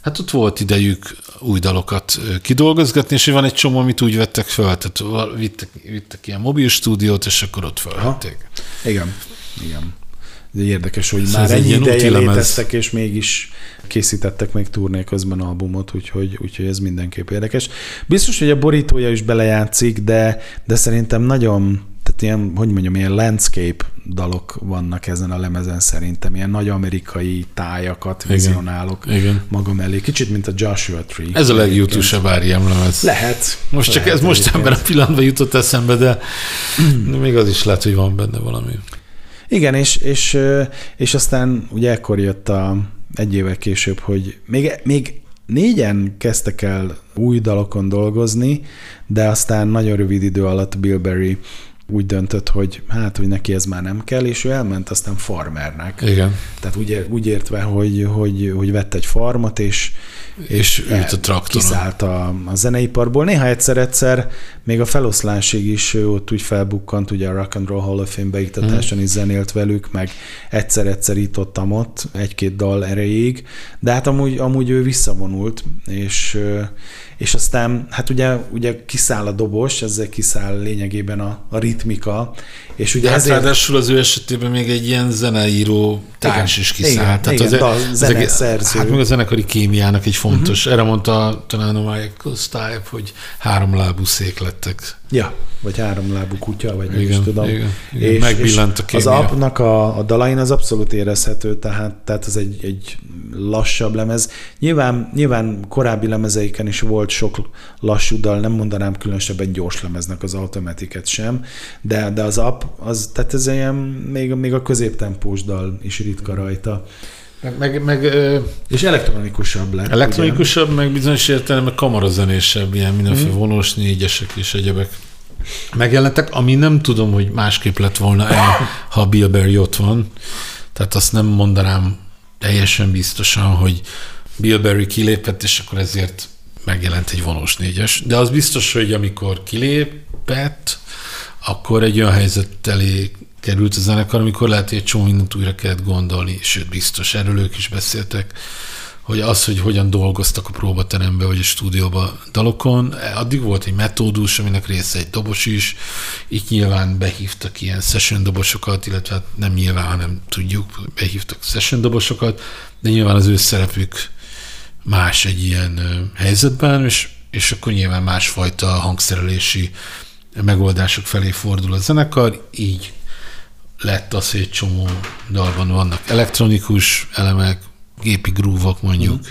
hát ott volt idejük új dalokat kidolgozgatni, és van egy csomó, amit úgy vettek fel, tehát vittek, vittek ilyen mobil stúdiót, és akkor ott felvették. Igen, igen. De érdekes, hogy szóval már ennyi ideje léteztek, és mégis készítettek még turné közben albumot, úgyhogy, úgyhogy ez mindenképp érdekes. Biztos, hogy a borítója is belejátszik, de, de szerintem nagyon tehát ilyen, hogy mondjam, ilyen landscape dalok vannak ezen a lemezen szerintem, ilyen nagy amerikai tájakat Igen. vizionálok Igen. magam elé. Kicsit, mint a Joshua Tree. Ez a legjutósabb Áriám lemez. Lehet. Most csak lehet, ez most ebben a pillanatban jutott eszembe, de még az is lehet, hogy van benne valami. Igen, és, és, és aztán ugye ekkor jött a, egy évek később, hogy még, még négyen kezdtek el új dalokon dolgozni, de aztán nagyon rövid idő alatt Bill Berry úgy döntött, hogy hát, hogy neki ez már nem kell, és ő elment aztán farmernek. Igen. Tehát úgy, úgy értve, hogy, hogy, hogy vett egy farmot, és, és ült a traktoron. Kiszállt a, a zeneiparból. Néha egyszer-egyszer még a feloszlásig is ő ott úgy felbukkant, ugye a Rock and Roll Hall of Fame beiktatáson is zenélt velük, meg egyszer-egyszer itt ott, ott egy-két dal erejéig, de hát amúgy, amúgy ő visszavonult, és, és aztán hát ugye, ugye kiszáll a dobos, ezzel kiszáll lényegében a, a ritmika, és ugye hát ezért... ráadásul az ő esetében még egy ilyen zeneíró társ Igen, is kiszállt. igen, Tehát igen, az, dal- az- zeneszerző. Hát meg a zenekari kémiának egy fontos, uh-huh. erre mondta talán a Michael Stipe, hogy háromlábú szék lettek. Ja, vagy háromlábú kutya, vagy nem Igen, is tudom. igen, igen. Megbillent a Az kémia. apnak a, a dalain az abszolút érezhető, tehát, tehát ez egy, egy lassabb lemez. Nyilván, nyilván korábbi lemezeiken is volt sok lassú dal, nem mondanám különösebben gyors lemeznek az automatiket sem, de, de az ap, az, tehát ez ilyen, még, még a középtempós dal is ritka rajta. Meg, meg, meg És elektronikusabb lett. elektronikusabb, meg bizonyos értelemben kamarazenésebb, ilyen mindenféle Mhm. vonós négyesek és egyebek megjelentek, ami nem tudom, hogy másképp lett volna el, ha Bill Berry ott van. Tehát azt nem mondanám teljesen biztosan, hogy Bill Berry kilépett, és akkor ezért megjelent egy vonós négyes. De az biztos, hogy amikor kilépett, akkor egy olyan helyzet elé került a zenekar, amikor lehet, hogy egy csomó mindent újra kellett gondolni, sőt biztos, erről ők is beszéltek, hogy az, hogy hogyan dolgoztak a próbaterembe vagy a stúdióba dalokon, addig volt egy metódus, aminek része egy dobos is, itt nyilván behívtak ilyen session dobosokat, illetve hát nem nyilván, hanem tudjuk, behívtak session dobosokat, de nyilván az ő szerepük más egy ilyen helyzetben, és, és akkor nyilván másfajta hangszerelési megoldások felé fordul a zenekar, így lett az, hogy egy csomó dalban vannak elektronikus elemek, gépi grúvok mondjuk, mm.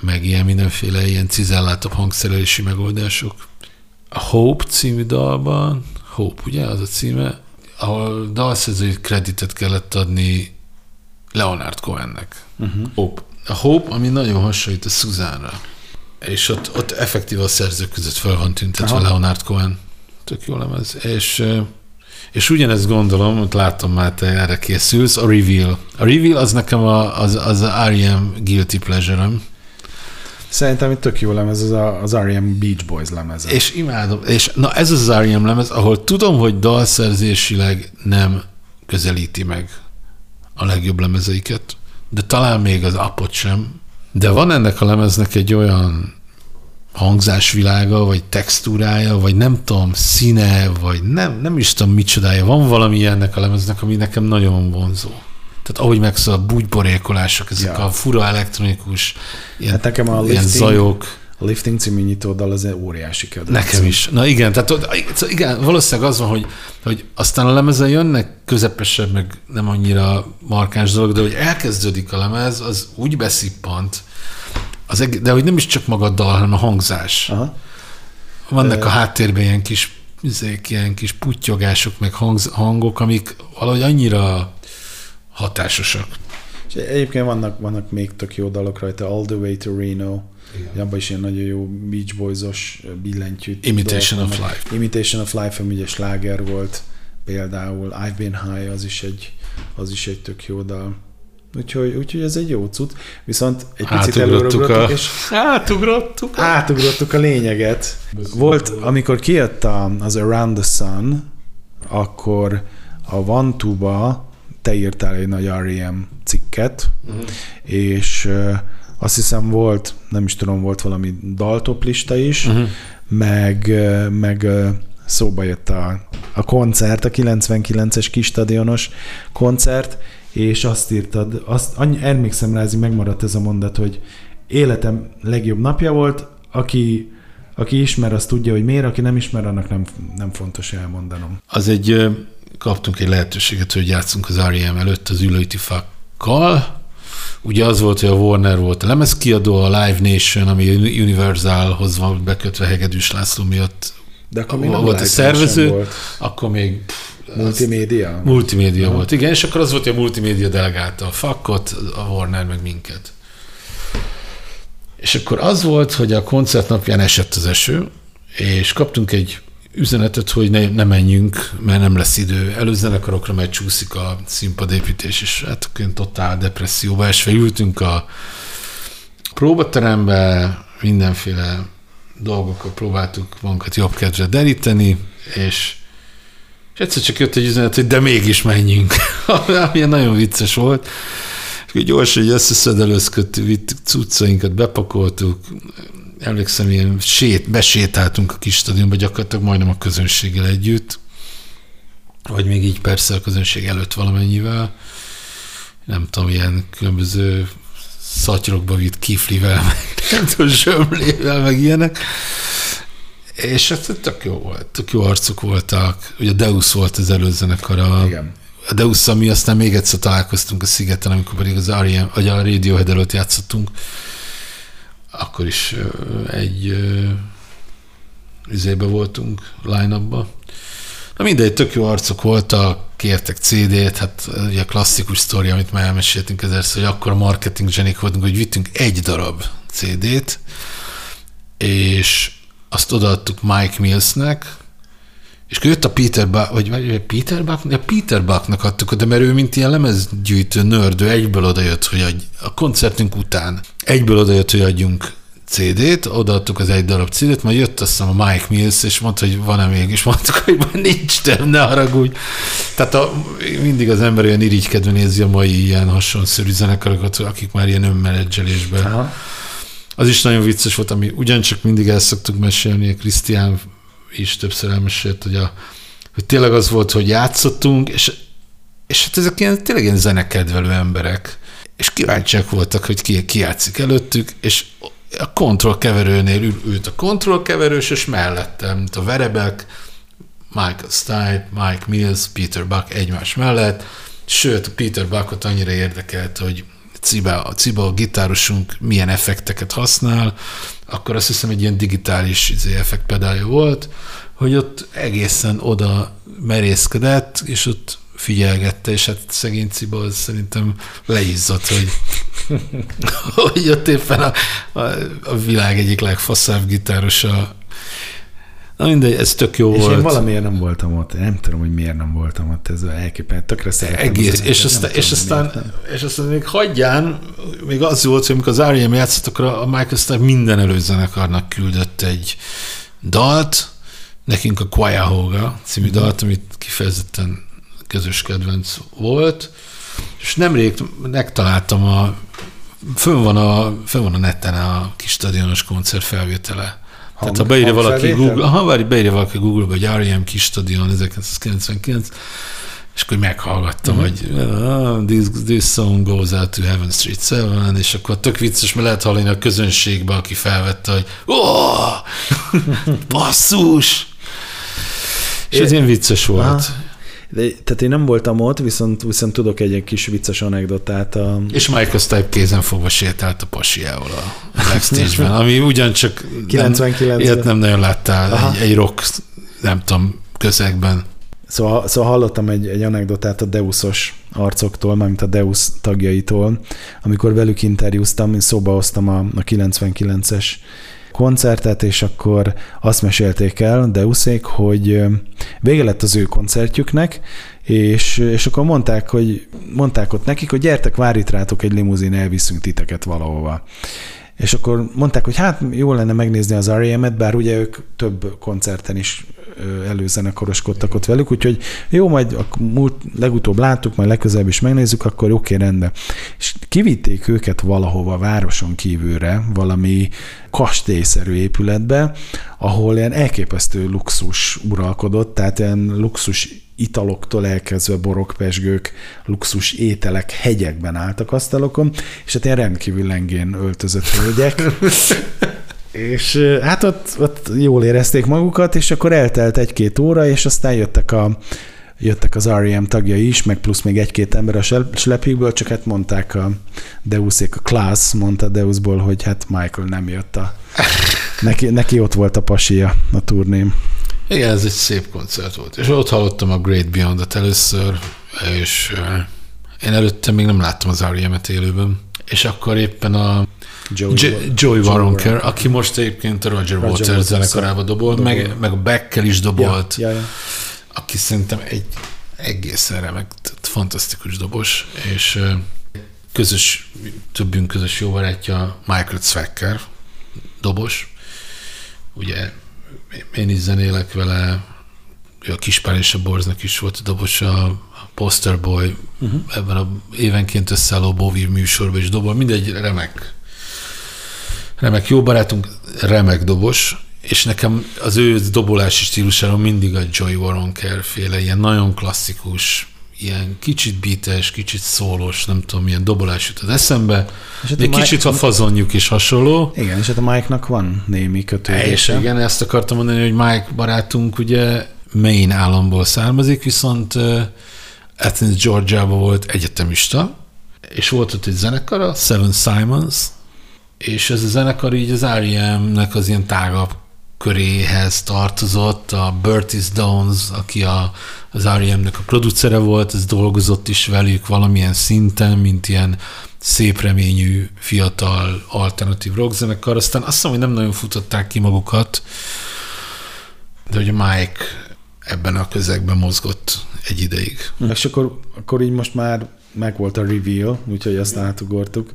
meg ilyen mindenféle ilyen cizelláltabb hangszerelési megoldások. A Hope című dalban, Hope ugye az a címe, ahol dalszerzői kreditet kellett adni Leonard Cohennek. Uh-huh. Hope. A Hope, ami nagyon hasonlít a Suzanne-ra. És ott, ott effektív a szerzők között fel van tüntetve Aha. Leonard Cohen. Tök jó lemez. És, és ugyanezt gondolom, hogy látom már te erre készülsz, a Reveal. A Reveal az nekem a, az, az a R.E.M. Guilty Pleasure-öm. Szerintem itt tök jó lemez, az a, az R.E.M. Beach Boys lemeze. És imádom. És na ez az az R.E.M. lemez, ahol tudom, hogy dalszerzésileg nem közelíti meg a legjobb lemezeiket, de talán még az apot sem. De van ennek a lemeznek egy olyan hangzásvilága, vagy textúrája, vagy nem tudom, színe, vagy nem, nem is tudom micsodája. Van valami ennek a lemeznek, ami nekem nagyon vonzó. Tehát ahogy megszól a bugyborékolások, ezek Ja. a fura elektronikus, ilyen, Hát nekem a ilyen lifting- zajok. A Lifting című nyitódal az óriási kedvenc. Nekem is. Na igen, tehát szóval igen, valószínűleg az van, hogy, hogy aztán a lemezen jönnek közepesebb, meg nem annyira markáns dolog, de hogy elkezdődik a lemez, az úgy beszippant, az eg- de hogy nem is csak maga a dal, hanem a hangzás. Aha. Vannak a háttérben ilyen kis, izék, ilyen kis putyogások, meg hangz, hangok, amik valahogy annyira hatásosak. És egyébként vannak, vannak még tök jó dalok rajta, All the Way to Reno, abban is ilyen nagyon jó Beach Boys-os billentyű. Imitation dolgok of. Life. Imitation of Life, ami ugye sláger volt például, I've Been High, az is egy, az is egy tök jó dal. Úgyhogy, úgyhogy ez egy jó cucc. Viszont egy picit előugrottuk, a... és Átugrottuk. átugrottuk a lényeget. Volt, amikor kijött az Around the Sun, akkor a Vantuba te írtál egy nagy R.E.M. cikket, uh-huh. és azt hiszem volt, nem is tudom, volt valami daltoplista is, uh-huh. meg, meg szóba jött a, a koncert, a 99-es kis stadionos koncert, és azt írtad, azt, annyi, emlékszem rá, ez így megmaradt ez a mondat, hogy életem legjobb napja volt, aki, aki ismer, az tudja, hogy miért, aki nem ismer, annak nem, nem fontos elmondanom. Az egy, kaptunk egy lehetőséget, hogy játszunk az R.E.M. előtt az ülőti fakkal. Ugye az volt, hogy a Warner volt a lemezkiadó, a Live Nation, ami Universalhoz van bekötve Hegedűs László miatt De akkor még nem volt a szervező, volt. akkor még Multimédia? multimédia volt. Igen, és akkor az volt, hogy a multimédia delegálta a fakkot, a Warner meg minket. És akkor az volt, hogy a koncert napján esett az eső, és kaptunk egy üzenetet, hogy ne, ne menjünk, mert nem lesz idő. Előzenekarokra majd csúszik a színpadépítés, és hát akkor totál depresszióba esve ültünk a próbaterembe, mindenféle dolgokkal próbáltuk magunkat jobb kedvre deríteni, és, és egyszer csak jött egy üzenet, hogy de mégis menjünk. Ami nagyon vicces volt. És gyorsan, hogy összeszedelőzködtük, vittük cuccainkat, bepakoltuk, emlékszem, ilyen sét, besétáltunk a kis stadionba, gyakorlatilag majdnem a közönséggel együtt, vagy még így persze a közönség előtt valamennyivel. Nem tudom, ilyen különböző szatyrokba vitt kiflivel, meg nem tudom, zsömlével, meg ilyenek. És hát tök jó volt, tök jó arcok voltak. Ugye Deus volt az előzenekar a, Igen. a Deus, ami aztán még egyszer találkoztunk a szigeten, amikor pedig az R.E.M. vagy a Radiohead előtt játszottunk. Akkor is egy üzébe voltunk, line-upba. Na mindegy, tök jó arcok voltak, kértek CD-t, hát ugye a klasszikus sztori, amit már elmeséltünk ezerszer, hogy akkor a marketing zsenik voltunk, hogy vittünk egy darab CD-t, és azt odaadtuk Mike Millsnek, és akkor jött a Peter Buck, vagy vagy Peter Buck? Ja, Peter Bucknak adtuk oda, mert ő mint ilyen lemezgyűjtő nördő egyből odajött, hogy adj, a koncertünk után egyből odajött, hogy adjunk CD-t, odaadtuk az egy darab CD-t, majd jött azt hiszem a Mike Mills, és mondta, hogy van-e még, és mondtuk, hogy már nincs, de ne haragudj. Tehát a, mindig az ember olyan irigykedve nézi a mai ilyen hasonszörű zenekarokat, akik már ilyen önmenedzselésben. Aha. Az is nagyon vicces volt, ami ugyancsak mindig el szoktuk mesélni, Krisztián is többször elmesélt, hogy, a, hogy tényleg az volt, hogy játszottunk, és, és hát ezek ilyen, tényleg ilyen zenekedvelő emberek, és kíváncsiak voltak, hogy ki, ki játszik előttük, és a kontrollkeverőnél ül, ült a kontrollkeverős, és mellettem, mint a verebek, Michael Stipe, Mike Mills, Peter Buck egymás mellett, sőt, Peter Buckot annyira érdekelt, hogy Ciba, a Ciba, a gitárosunk milyen effekteket használ, akkor azt hiszem egy ilyen digitális izé, effektpedálja volt, hogy ott egészen oda merészkedett, és ott figyelgette, és hát szegény Ciba az szerintem leizzott, hogy, hogy ott éppen a, a, a világ egyik legfaszább gitárosa. Na mindegy, ez tök jó És volt. én valamiért nem voltam ott. Nem tudom, hogy miért nem voltam ott. Ez elképesztő. Tökre szeretem. Egész, az és aztán, és, aztán, és aztán még hagyján, még az volt, hogy amikor az R.E.M. játszott, akkor a Michael Stipe minden előzenekarnak küldött egy dalt, nekünk a Cuyahoga című Mhm. dalt, amit kifejezetten közös kedvenc volt, és nemrég megtaláltam a fönn van a, fönn van a neten a kis stadionos koncert felvétele. Tehát ha beírja valaki? Google, ha várj, beírja valaki Google-ba, hogy R.E.M. kis stadion 1999, és akkor meghallgattam, uh-huh. hogy uh, this, this song goes out to Heaven Street 7, és akkor tök vicces, mert lehet hallani a közönségbe, aki felvette, hogy oh, basszus! És ez ilyen vicces volt. Aha. De, tehát én nem voltam ott, viszont, viszont tudok egy, egy kis vicces anekdotát. A, És Michael Stipe kézen fogva sétált a pasiával a backstage-ben, ami ugyancsak 99 nem, ilyet nem nagyon láttál Aha. egy, egy rock, nem tudom, közegben. Szóval, szóval hallottam egy, egy anekdotát a Deusos arcoktól, mármint a Deus tagjaitól, amikor velük interjúztam, én szóba hoztam a, a 99-es koncertet, és akkor azt mesélték el Deuszék, hogy vége lett az ő koncertjüknek, és, és akkor mondták, hogy mondták ott nekik, hogy gyertek, vár itt rátok egy limuzin, elviszünk titeket valahova. És akkor mondták, hogy hát jó lenne megnézni az R.E.M.-et, bár ugye ők több koncerten is előzenekaroskodtak ott velük, úgyhogy jó, majd a múlt, legutóbb láttuk, majd legközelebb is megnézzük, akkor oké, rendben. És kivitték őket valahova városon kívülre, valami kastélyszerű épületbe, ahol ilyen elképesztő luxus uralkodott, tehát ilyen luxus italoktól elkezdve borokpesgők, luxus ételek hegyekben álltak asztalokon, és hát ilyen rendkívül lengén öltözött hölgyek. és hát ott, ott jól érezték magukat, és akkor eltelt egy-két óra, és aztán jöttek a jöttek az R.E.M. tagjai is, meg plusz még egy-két ember a slepjükből, csak hát mondták a Deuszék, a Klaas mondta Deusból, hogy hát Michael nem jött a... Neki, neki ott volt a pasia a turném. Igen, ez egy szép koncert volt. És ott hallottam a Great Beyond-ot először, és én előtte még nem láttam az R.E.M.-et élőben. És akkor éppen a Joey, J- Joey Waronker, aki most egyébként a Roger, Roger Waters Waters zenekarába dobolt, dobol. meg, meg a Beckkel is dobolt, Ja, ja, ja. aki szerintem egy egészen remek, fantasztikus dobos, és közös, többünk közös jó barátja Michael Zwecker, dobos. Ugye én is zenélek vele, ő a Kispár és a Borznak is volt a dobos, a Poster Boy uh-huh. ebben a évenként összeálló Bovír műsorban is dobol, mindegy remek, remek jó barátunk, remek dobos, és nekem az ő dobolási stílusáról mindig a Joey Waronker féle, ilyen nagyon klasszikus, ilyen kicsit beates, kicsit szólos, nem tudom, milyen dobolás jut az eszembe. És hát Még kicsit Mike- a fazonjuk is hasonló. Igen, és hát a Mike-nak van némi És kötődése. igen, ezt akartam mondani, hogy Mike barátunk ugye Maine államból származik, viszont Athens, Georgiában volt egyetemista, és volt ott egy zenekar, a Seven Simons, és ez a zenekar így az R.E.M.-nek az ilyen tágabb köréhez tartozott, a Bertie Downs, aki a, az R.E.M.-nek a producere volt, ez dolgozott is velük valamilyen szinten, mint ilyen szép reményű, fiatal, alternatív rockzenekar, aztán azt hiszem, hogy nem nagyon futották ki magukat, de hogy a Mike ebben a közegben mozgott egy ideig. És akkor, akkor így most már megvolt a reveal, úgyhogy ezt átugortuk.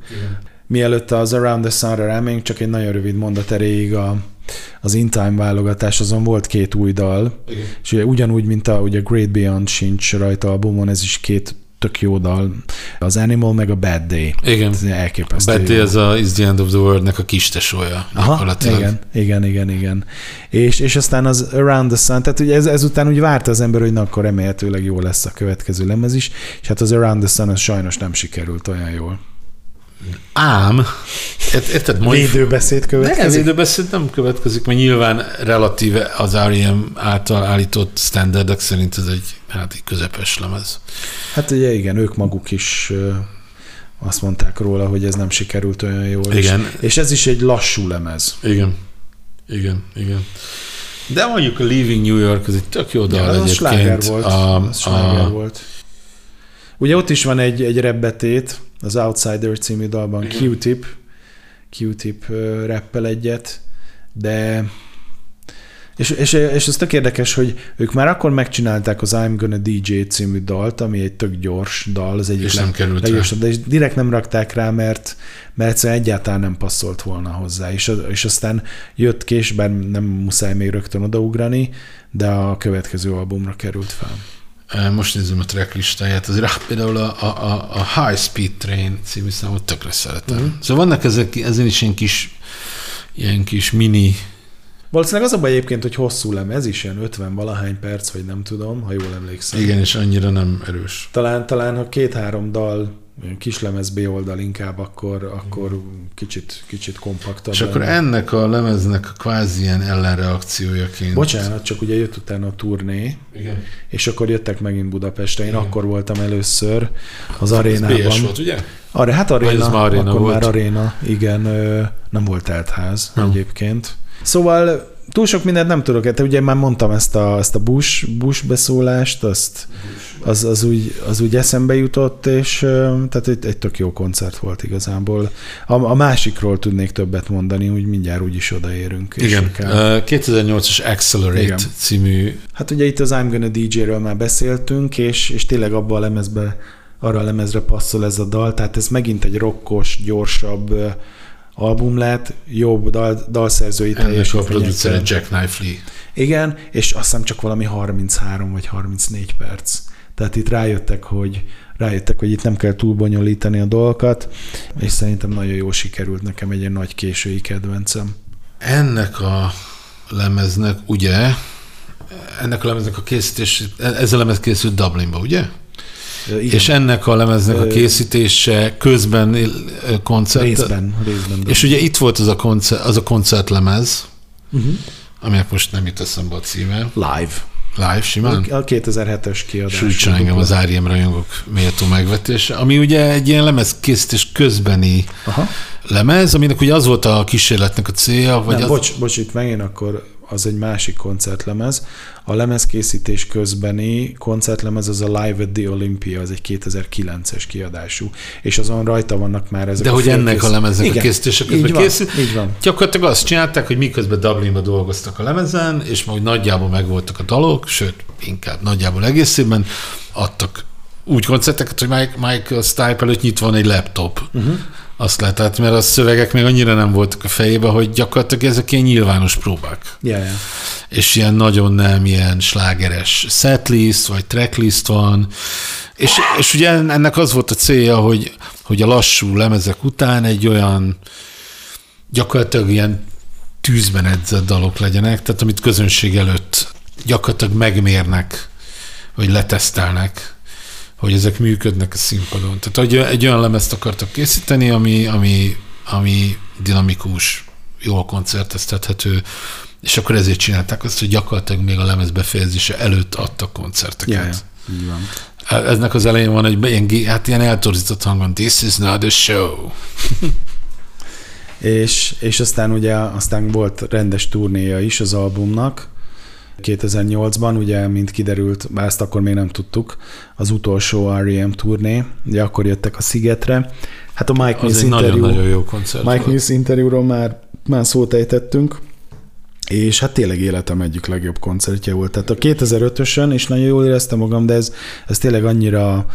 Mielőtt az Around the Sun-ra rámegyünk, csak egy nagyon rövid mondat erejéig a, az In Time válogatás, azon volt két új dal, Igen. és ugye ugyanúgy, mint a ugye Great Beyond sincs rajta albumon, ez is két tök jó dal. Az Animal meg a Bad Day. Igen. Ez elképesztő. Betty jó. ez a Is the End of the World-nek a kis tesója. Aha, igen, igen, igen, igen. És, és aztán az Around the Sun, tehát ugye ez, ezután úgy várta az ember, hogy na akkor remélhetőleg jó lesz a következő lemez is, és hát az Around the Sun az sajnos nem sikerült olyan jól. Ám, ért- érted, mondjuk, Védőbeszéd következik? védőbeszéd nem következik, mert nyilván relatíve az R.E.M. által állított standardek szerint ez egy, hát egy közepes lemez. Hát ugye igen, ők maguk is azt mondták róla, hogy ez nem sikerült olyan jól. Igen. És, és ez is egy lassú lemez. Igen. Igen, igen. De mondjuk a Leaving New York, ez egy tök jó dal az a egyébként. sláger volt. A, az a, volt. Ugye ott is van egy, egy rebbetét, az Outsider című dalban Q-Tip, Q-Tip ö, rappel egyet, de és, és, és ez tök érdekes, hogy ők már akkor megcsinálták az I'm Gonna DJ című dalt, ami egy tök gyors dal, az egyik És nem került rá. leggyorsabb, de és direkt nem rakták rá, mert, mert egyszerűen egyáltalán nem passzolt volna hozzá. És, és aztán jött később, nem muszáj még rögtön odaugrani, de a következő albumra került fel. Most nézem a track listáját, azért például a, a, a, High Speed Train című számot tökre szeretem. Uh-huh. Szóval vannak ezek, ezen is ilyen kis, ilyen kis mini Valószínűleg az a baj egyébként, hogy hosszú lemez is, ilyen 50 valahány perc, vagy nem tudom, ha jól emlékszem. Igen, és annyira nem erős. Talán, talán ha két-három dal, olyan kis lemez B oldal inkább, akkor, akkor kicsit, kicsit kompaktabb. És akkor lenne. ennek a lemeznek a kvázi ilyen ellenreakciójaként. Bocsánat, csak ugye jött utána a turné, Igen. és akkor jöttek megint Budapestre. Én Igen. akkor voltam először az Ez arénában. BS volt, ugye? Arra, hát aréna, ez már aréna akkor volt? már aréna, igen, nem volt teltház Nem. egyébként. Szóval túl sok mindent nem tudok, hát ugye már mondtam ezt a, ezt a Bush, Bush beszólást, azt, az, az, úgy, az úgy eszembe jutott, és tehát egy, egy tök jó koncert volt igazából. A, a másikról tudnék többet mondani, úgy mindjárt úgy is odaérünk. Igen. akár- Uh, 2008-as Accelerate Igen. című Hát ugye itt az I'm Gonna DJ-ről már beszéltünk, és, és tényleg abban a lemezbe, arra a lemezre passzol ez a dal, tehát ez megint egy rokkos, gyorsabb album lett, jobb dal, dalszerzői ennek a producere Jack Knifley. Igen, és azt hiszem csak valami 33 vagy 34 perc. Tehát itt rájöttek, hogy rájöttek, hogy itt nem kell túl bonyolítani a dolgokat, és szerintem nagyon jó sikerült nekem egy ilyen nagy késői kedvencem. Ennek a lemeznek, ugye, ennek a lemeznek a készítés, ez a lemez készült Dublinba, ugye? Igen, És ennek a lemeznek a készítése közben ö, koncert. részben, részben. És ugye itt volt az a, koncert, az a koncertlemez, uh-huh. aminek most nem jut eszembe a címe. live. Live, simán. A 2007-es kiadás. Sújtson engem az Áriem rajongók méltó megvetése, ami ugye egy ilyen lemezkészítés közbeni Aha. lemez, aminek ugye az volt a kísérletnek a célja, vagy Nem, az... bocs, bocs, itt megint akkor az egy másik koncertlemez. A lemezkészítés közbeni koncertlemez az a Live at the Olympia, az egy 2009-es kiadású, és azon rajta vannak már ezek De a hogy ennek félkész- a lemeznek Igen, a készítése így közben van, készült. Így van. Gyakorlatilag azt csinálták, hogy miközben Dublinba dolgoztak a lemezen, és majd nagyjából megvoltak a dalok, sőt, inkább nagyjából egészében, adtak úgy koncerteket, hogy Mike, Michael Stipe előtt nyitva van egy laptop. Uh-huh. Azt lehet látni, mert a szövegek még annyira nem voltak a fejébe, hogy gyakorlatilag ezek ilyen nyilvános próbák. Ja, ja. És ilyen nagyon nem ilyen slágeres setlist, vagy tracklist van. És, és ugye ennek az volt a célja, hogy, hogy a lassú lemezek után egy olyan gyakorlatilag ilyen tűzben edzett dalok legyenek, tehát amit közönség előtt gyakorlatilag megmérnek, vagy letesztelnek, hogy ezek működnek a színpadon. Tehát hogy egy olyan lemezt akartak készíteni, ami, ami, ami dinamikus, jól koncerteztethető, és akkor ezért csinálták azt, hogy gyakorlatilag még a lemez befejezése előtt adtak koncerteket. Ja. Így van. Eznek az elején van egy ilyen, hát ilyen eltorzított hangon, this is not a show. És, és aztán ugye aztán volt rendes turnéja is az albumnak, 2008-ban, ugye, mint kiderült, bár ezt akkor még nem tudtuk, az utolsó R.E.M. turné, ugye akkor jöttek a Szigetre. Hát a Mike Mills interjú, nagyon-nagyon jó koncert Mike. Mills interjúról már, már szót ejtettünk, és hát tényleg életem egyik legjobb koncertje volt. Tehát a 2005-ösön, és nagyon jól éreztem magam, de ez, ez tényleg annyira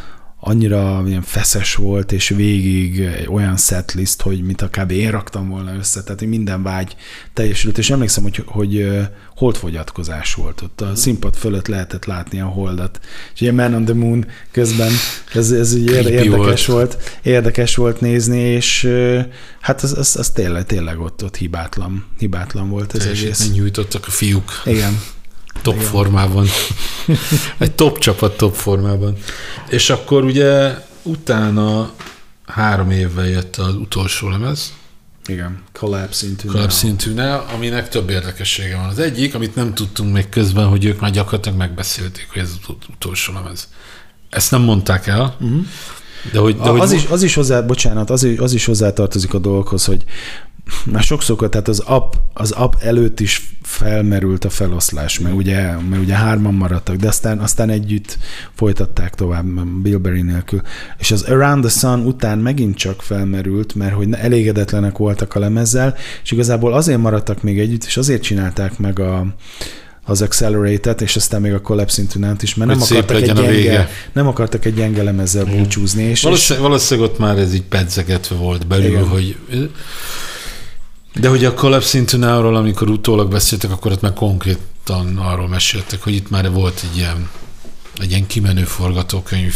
annyira ilyen feszes volt, és végig egy olyan setlist, hogy mint a kb. én raktam volna össze, tehát minden vágy teljesült, és emlékszem, hogy, hogy holdfogyatkozás volt ott. A színpad fölött lehetett látni a holdat. És ilyen Man on the Moon közben ez, ez így érdekes volt. volt. érdekes volt nézni, és hát az, az, az tényleg, tényleg ott, ott hibátlan, hibátlan volt ez egész. Teljesítmény nyújtottak a fiúk Igen. Top Igen. formában. Egy top csapat top formában. És akkor ugye utána három évvel jött az utolsó lemez, Igen. Collapse into Collapse into Now, aminek több érdekessége van. Az egyik, amit nem tudtunk még közben, hogy ők már gyakorlatilag megbeszélték, hogy ez az ut- utolsó lemez. Ezt nem mondták el, uh-huh. de hogy... De A, hogy az, is, az is hozzá, bocsánat, az, is- az is hozzátartozik a dolgokhoz, hogy már sokszor, tehát az app, az app előtt is felmerült a feloszlás, mert ugye, mert ugye hárman maradtak, de aztán, aztán együtt folytatták tovább Bill Berry nélkül. És az Around the Sun után megint csak felmerült, mert hogy elégedetlenek voltak a lemezzel, és igazából azért maradtak még együtt, és azért csinálták meg a, az Accelerated, és aztán még a Collapse into Now-t is, mert Hogy nem akartak, egy gyenge, vége. nem akartak egy gyenge lemezzel búcsúzni. És, és Valószínűleg, valószínűleg ott már ez így pedzegetve volt belül. Igen. hogy... De hogy a Collapse into Now-ról, amikor utólag beszéltek, akkor ott már konkrétan arról meséltek, hogy itt már volt egy ilyen, egy ilyen kimenő forgatókönyv,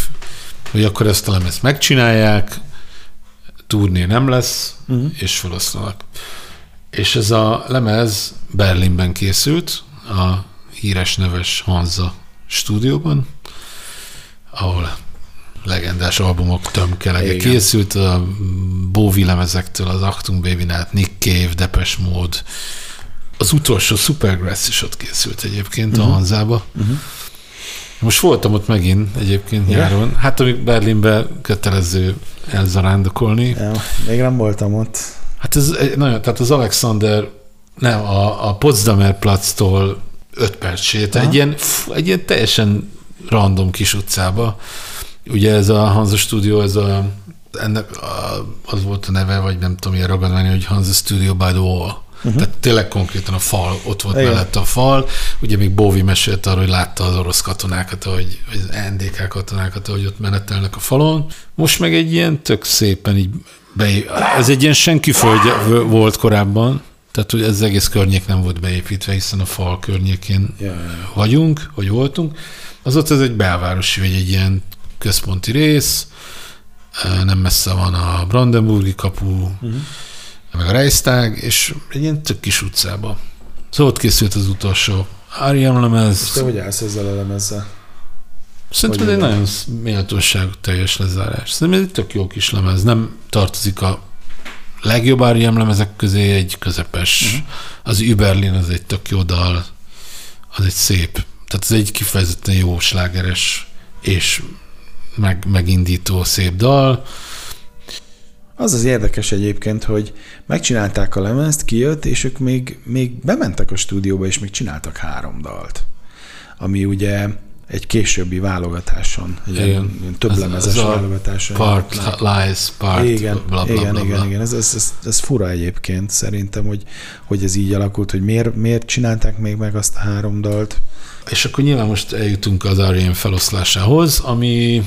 hogy akkor ezt a lemezt megcsinálják, turné nem lesz, uh-huh. és feloszlanak. És ez a lemez Berlinben készült, a híres neves Hanza stúdióban, ahol legendás albumok tömkelege Igen. készült, a Bowie lemezektől, az Achtung baby át Nick Cave, Depeche Mode, az utolsó Supergrass is ott készült egyébként uh-huh. a Hanzába. Uh-huh. Most voltam ott megint egyébként Igen? nyáron. Hát amíg Berlinbe kötelező elzarándokolni. Ja, még nem voltam ott. Hát ez nagyon, tehát az Alexander, nem, a, a Potsdamer Platztól 5 perc sét, egy ilyen, egy ilyen teljesen random kis utcába. Ugye ez a Hansa Studio, ez a, ennek a, az volt a neve, vagy nem tudom, ilyen ragadvány, hogy Hansa Studio by the Wall. Uh-huh. Tehát tényleg konkrétan a fal, ott volt Igen. mellett a fal. Ugye még Bowie mesélt arról, hogy látta az orosz katonákat, ahogy, vagy az NDK katonákat, ahogy ott menetelnek a falon. Most meg egy ilyen tök szépen így be, ez egy ilyen senki földje volt korábban, tehát hogy ez az egész környék nem volt beépítve, hiszen a fal környékén ja. vagyunk, vagy voltunk. Az ott ez egy belvárosi, vagy egy ilyen központi rész, nem messze van a Brandenburgi kapu, uh-huh. meg a Reichstag, és egy ilyen tök kis utcába. Szóval ott készült az utolsó Ariam lemez. Te hogy állsz ezzel a lemezzel? Szerintem hogy egy nagyon méltóság teljes lezárás. Szerintem ez egy tök jó kis lemez. Nem tartozik a legjobb R.E.M. lemezek közé egy közepes. Uh-huh. Az Überlin az egy tök jó dal, az egy szép. Tehát ez egy kifejezetten jó slágeres és meg, megindító szép dal. Az az érdekes egyébként, hogy megcsinálták a lemezt, kijött, és ők még, még bementek a stúdióba, és még csináltak három dalt. Ami ugye egy későbbi válogatáson, egy ilyen több lemezes válogatáson. Part, lies, part, igen, bla, bla, igen, bla, igen, bla. igen, ez, ez, ez, ez, fura egyébként szerintem, hogy, hogy ez így alakult, hogy miért, miért csinálták még meg azt a három dalt. És akkor nyilván most eljutunk az R.E.M. feloszlásához, ami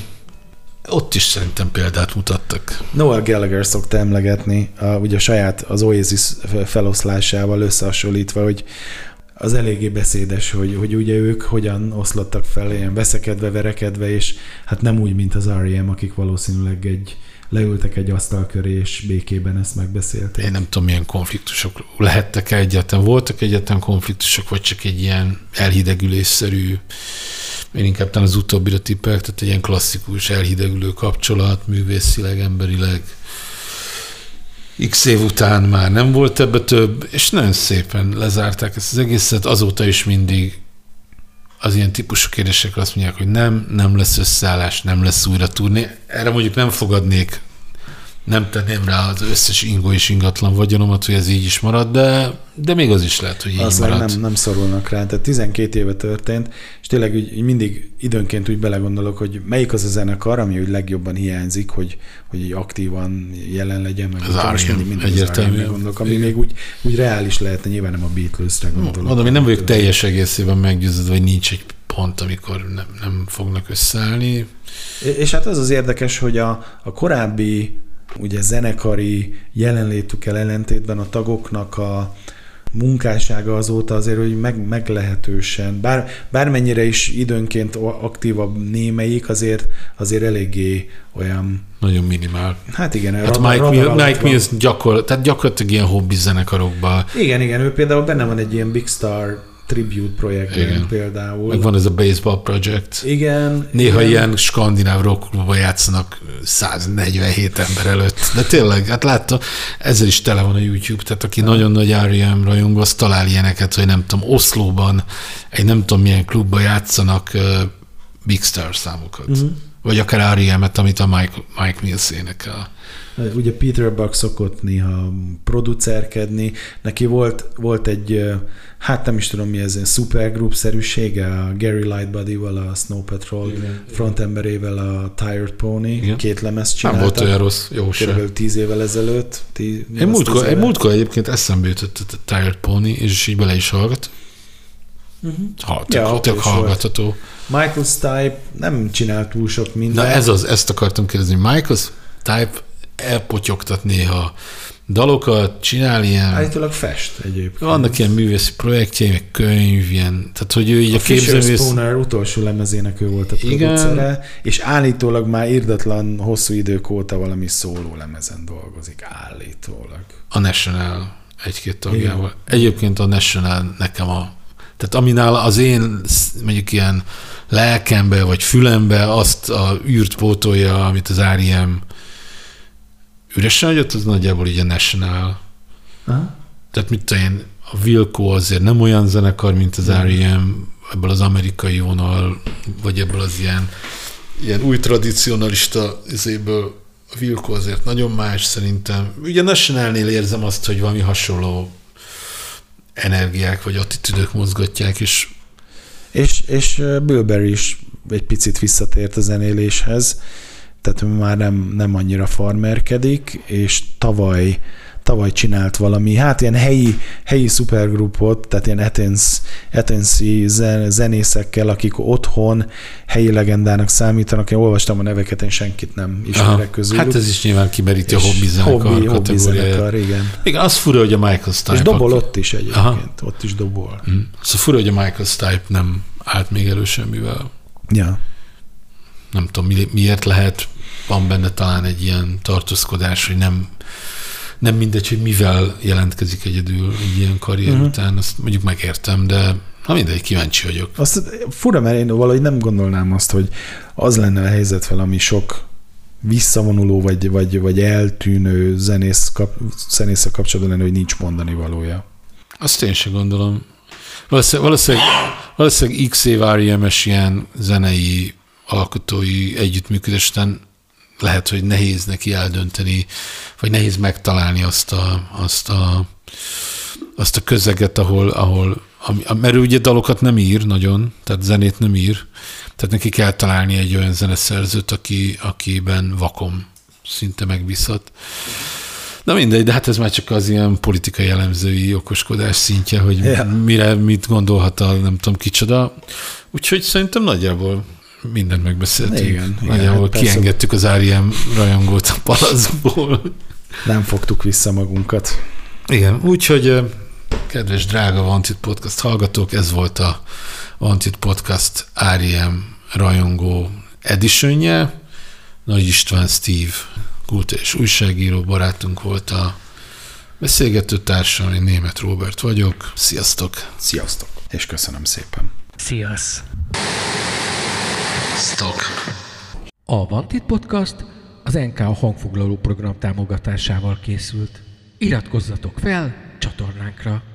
ott is szerintem példát mutattak. Noel Gallagher szokta emlegetni, a, ugye a saját az Oasis feloszlásával összehasonlítva, hogy az eléggé beszédes, hogy, hogy ugye ők hogyan oszlottak fel, ilyen veszekedve, verekedve, és hát nem úgy, mint az R.E.M., akik valószínűleg egy, leültek egy asztal köré, és békében ezt megbeszélték. Én nem tudom, milyen konfliktusok lehettek -e egyáltalán. Voltak egyáltalán konfliktusok, vagy csak egy ilyen elhidegülésszerű, én inkább talán az utóbbira tippelek, tehát egy ilyen klasszikus elhidegülő kapcsolat, művészileg, emberileg. X év után már nem volt ebbe több, és nagyon szépen lezárták ezt az egészet, azóta is mindig az ilyen típusú kérdésekre azt mondják, hogy nem, nem lesz összeállás, nem lesz újra turné. Erre mondjuk nem fogadnék, nem tenném rá az összes ingó és ingatlan vagyonomat, hogy ez így is marad, de, de még az is lehet, hogy így Azt marad. nem, nem szorulnak rá. Tehát 12 éve történt, és tényleg úgy, mindig időnként úgy belegondolok, hogy melyik az a zenekar, ami úgy legjobban hiányzik, hogy, hogy így aktívan jelen legyen. Meg Az most mindig, mindig egyértelmű. Az gondolok, ami még úgy, úgy reális lehetne, nyilván nem a Beatles-re gondolok. Mondom, én nem vagyok teljes egészében meggyőződve, hogy nincs egy pont, amikor nem, nem fognak összeállni. És hát az az érdekes, hogy a, a korábbi ugye zenekari jelenlétükkel ellentétben a tagoknak a munkássága azóta azért, hogy meg, meglehetősen, bár, bármennyire is időnként aktívabb némelyik, azért, azért eléggé olyan, Nagyon minimál. hát igen, Hát radar- Mike, radar Mike. Mills gyakor, tehát gyakorlatilag ilyen hobbi zenekarokban, Igen, igen, ő például benne van egy ilyen Big Star tribute projektben Igen. például. meg van ez a Baseball Project. Igen. Néha igen. ilyen skandináv rockklubban játszanak 147 ember előtt. De tényleg, hát láttam, ezzel is tele van a YouTube, tehát aki nagyon nagy R.E.M. rajongó, az talál ilyeneket, hogy nem tudom, Oszlóban, egy nem tudom milyen klubban játszanak uh, Big Star számokat. Uh-huh. Vagy akár R.E.M.-et, amit a Mike, Mike Mills énekel. Ugye Peter Buck szokott néha producerkedni, neki volt, volt egy, hát nem is tudom mi ez, egy supergroup-szerűsége, a Gary Lightbody-val, a Snow Patrol Igen. frontemberével, a Tired Pony, Igen. két lemez Nem csináltak. volt olyan rossz, jó. Körülbelül tíz évvel ezelőtt. Tíz, Én múltkor, én múltkor egyébként eszembe jutott a Tired Pony, és így bele is hallgat. Uh-huh. Ha, tök, Ja, tök hallgatható. Michael Stipe nem csinált túl sok mindent. Na ez az, ezt akartam kérdezni. Michael Type elpotyogtat néha dalokat, csinál ilyen, Állítólag fest egyébként. vannak ilyen művészi projektjei, meg könyv, ilyen, tehát hogy ő így a, A Fisher képzőművész, Spooner utolsó lemezének ő volt a Igen. producere, és állítólag már irdatlan hosszú idők óta valami szóló lemezen dolgozik, állítólag. a National egy-két tagjával. Egyébként a National nekem a tehát aminál az én mondjuk ilyen lelkembe vagy fülembe azt a űrt pótolja, amit az R.E.M. üresen hagyott, az nagyjából így a National. Aha. Tehát mit tudom én, a Wilco azért nem olyan zenekar, mint az R.E.M. ebből az amerikai vonal, vagy ebből az ilyen, ilyen új tradicionalista izéből a Wilco azért nagyon más szerintem. Ugye Nationalnél érzem azt, hogy valami hasonló energiák vagy attitűdök mozgatják, és És, és Bill Berry is egy picit visszatért a zenéléshez, tehát ő már nem, nem annyira farmerkedik, és tavaly tavaly csinált valami, hát ilyen helyi, helyi szupergrupot, tehát ilyen Athens, Athensi zen, zenészekkel, akik otthon helyi legendának számítanak. Én olvastam a neveket, én senkit nem ismerek közülük. hát ez is nyilván kimeríti a hobbi zenekar hobbi, hobbi zenekar, igen. Igen, az fura, hogy a Michael Stipe. És dobol aki- ott is egyébként, Aha. ott is dobol. Mm. Szóval fura, hogy a Michael Stipe nem állt még elő semmivel. Ja. Nem tudom, mi- miért lehet, van benne talán egy ilyen tartózkodás, hogy nem, nem mindegy, hogy mivel jelentkezik egyedül egy ilyen karrier uh-huh. után, azt mondjuk megértem, de ha mindegy, kíváncsi vagyok. Azt fura, mert én valahogy nem gondolnám azt, hogy az lenne a helyzet fel, ami sok visszavonuló vagy, vagy, vagy eltűnő zenész kap, zenésze kapcsolatban lenne, hogy nincs mondani valója. Azt én sem gondolom. Valószínűleg, valószínűleg, valószínűleg x év R.E.M.-es ilyen zenei, alkotói együttműködés után lehet, hogy nehéz neki eldönteni, vagy nehéz megtalálni azt a, azt a, azt a közeget, ahol, ahol ami, mert ő ugye dalokat nem ír nagyon, tehát zenét nem ír, tehát neki kell találni egy olyan zeneszerzőt, aki, akiben vakom szinte megbízhat. Na mindegy, de hát ez már csak az ilyen politikai elemzői okoskodás szintje, hogy ja. mire, mit gondolhat a nem tudom kicsoda. Úgyhogy szerintem nagyjából mindent megbeszéltünk. Igen, nagyjából igen, hát kiengedtük az R.E.M. rajongót a palacból. Nem fogtuk vissza magunkat. Igen, úgyhogy kedves drága Wanted Podcast hallgatók, ez volt a Wanted Podcast R.E.M. rajongó editionje. Nagy István Steve kult és újságíró barátunk volt a beszélgető társam, én német Robert vagyok. Sziasztok! Sziasztok! És köszönöm szépen! Sziasz! Sziasztok! A Vantit Podcast az NK a hangfoglaló program támogatásával készült. Iratkozzatok fel csatornánkra!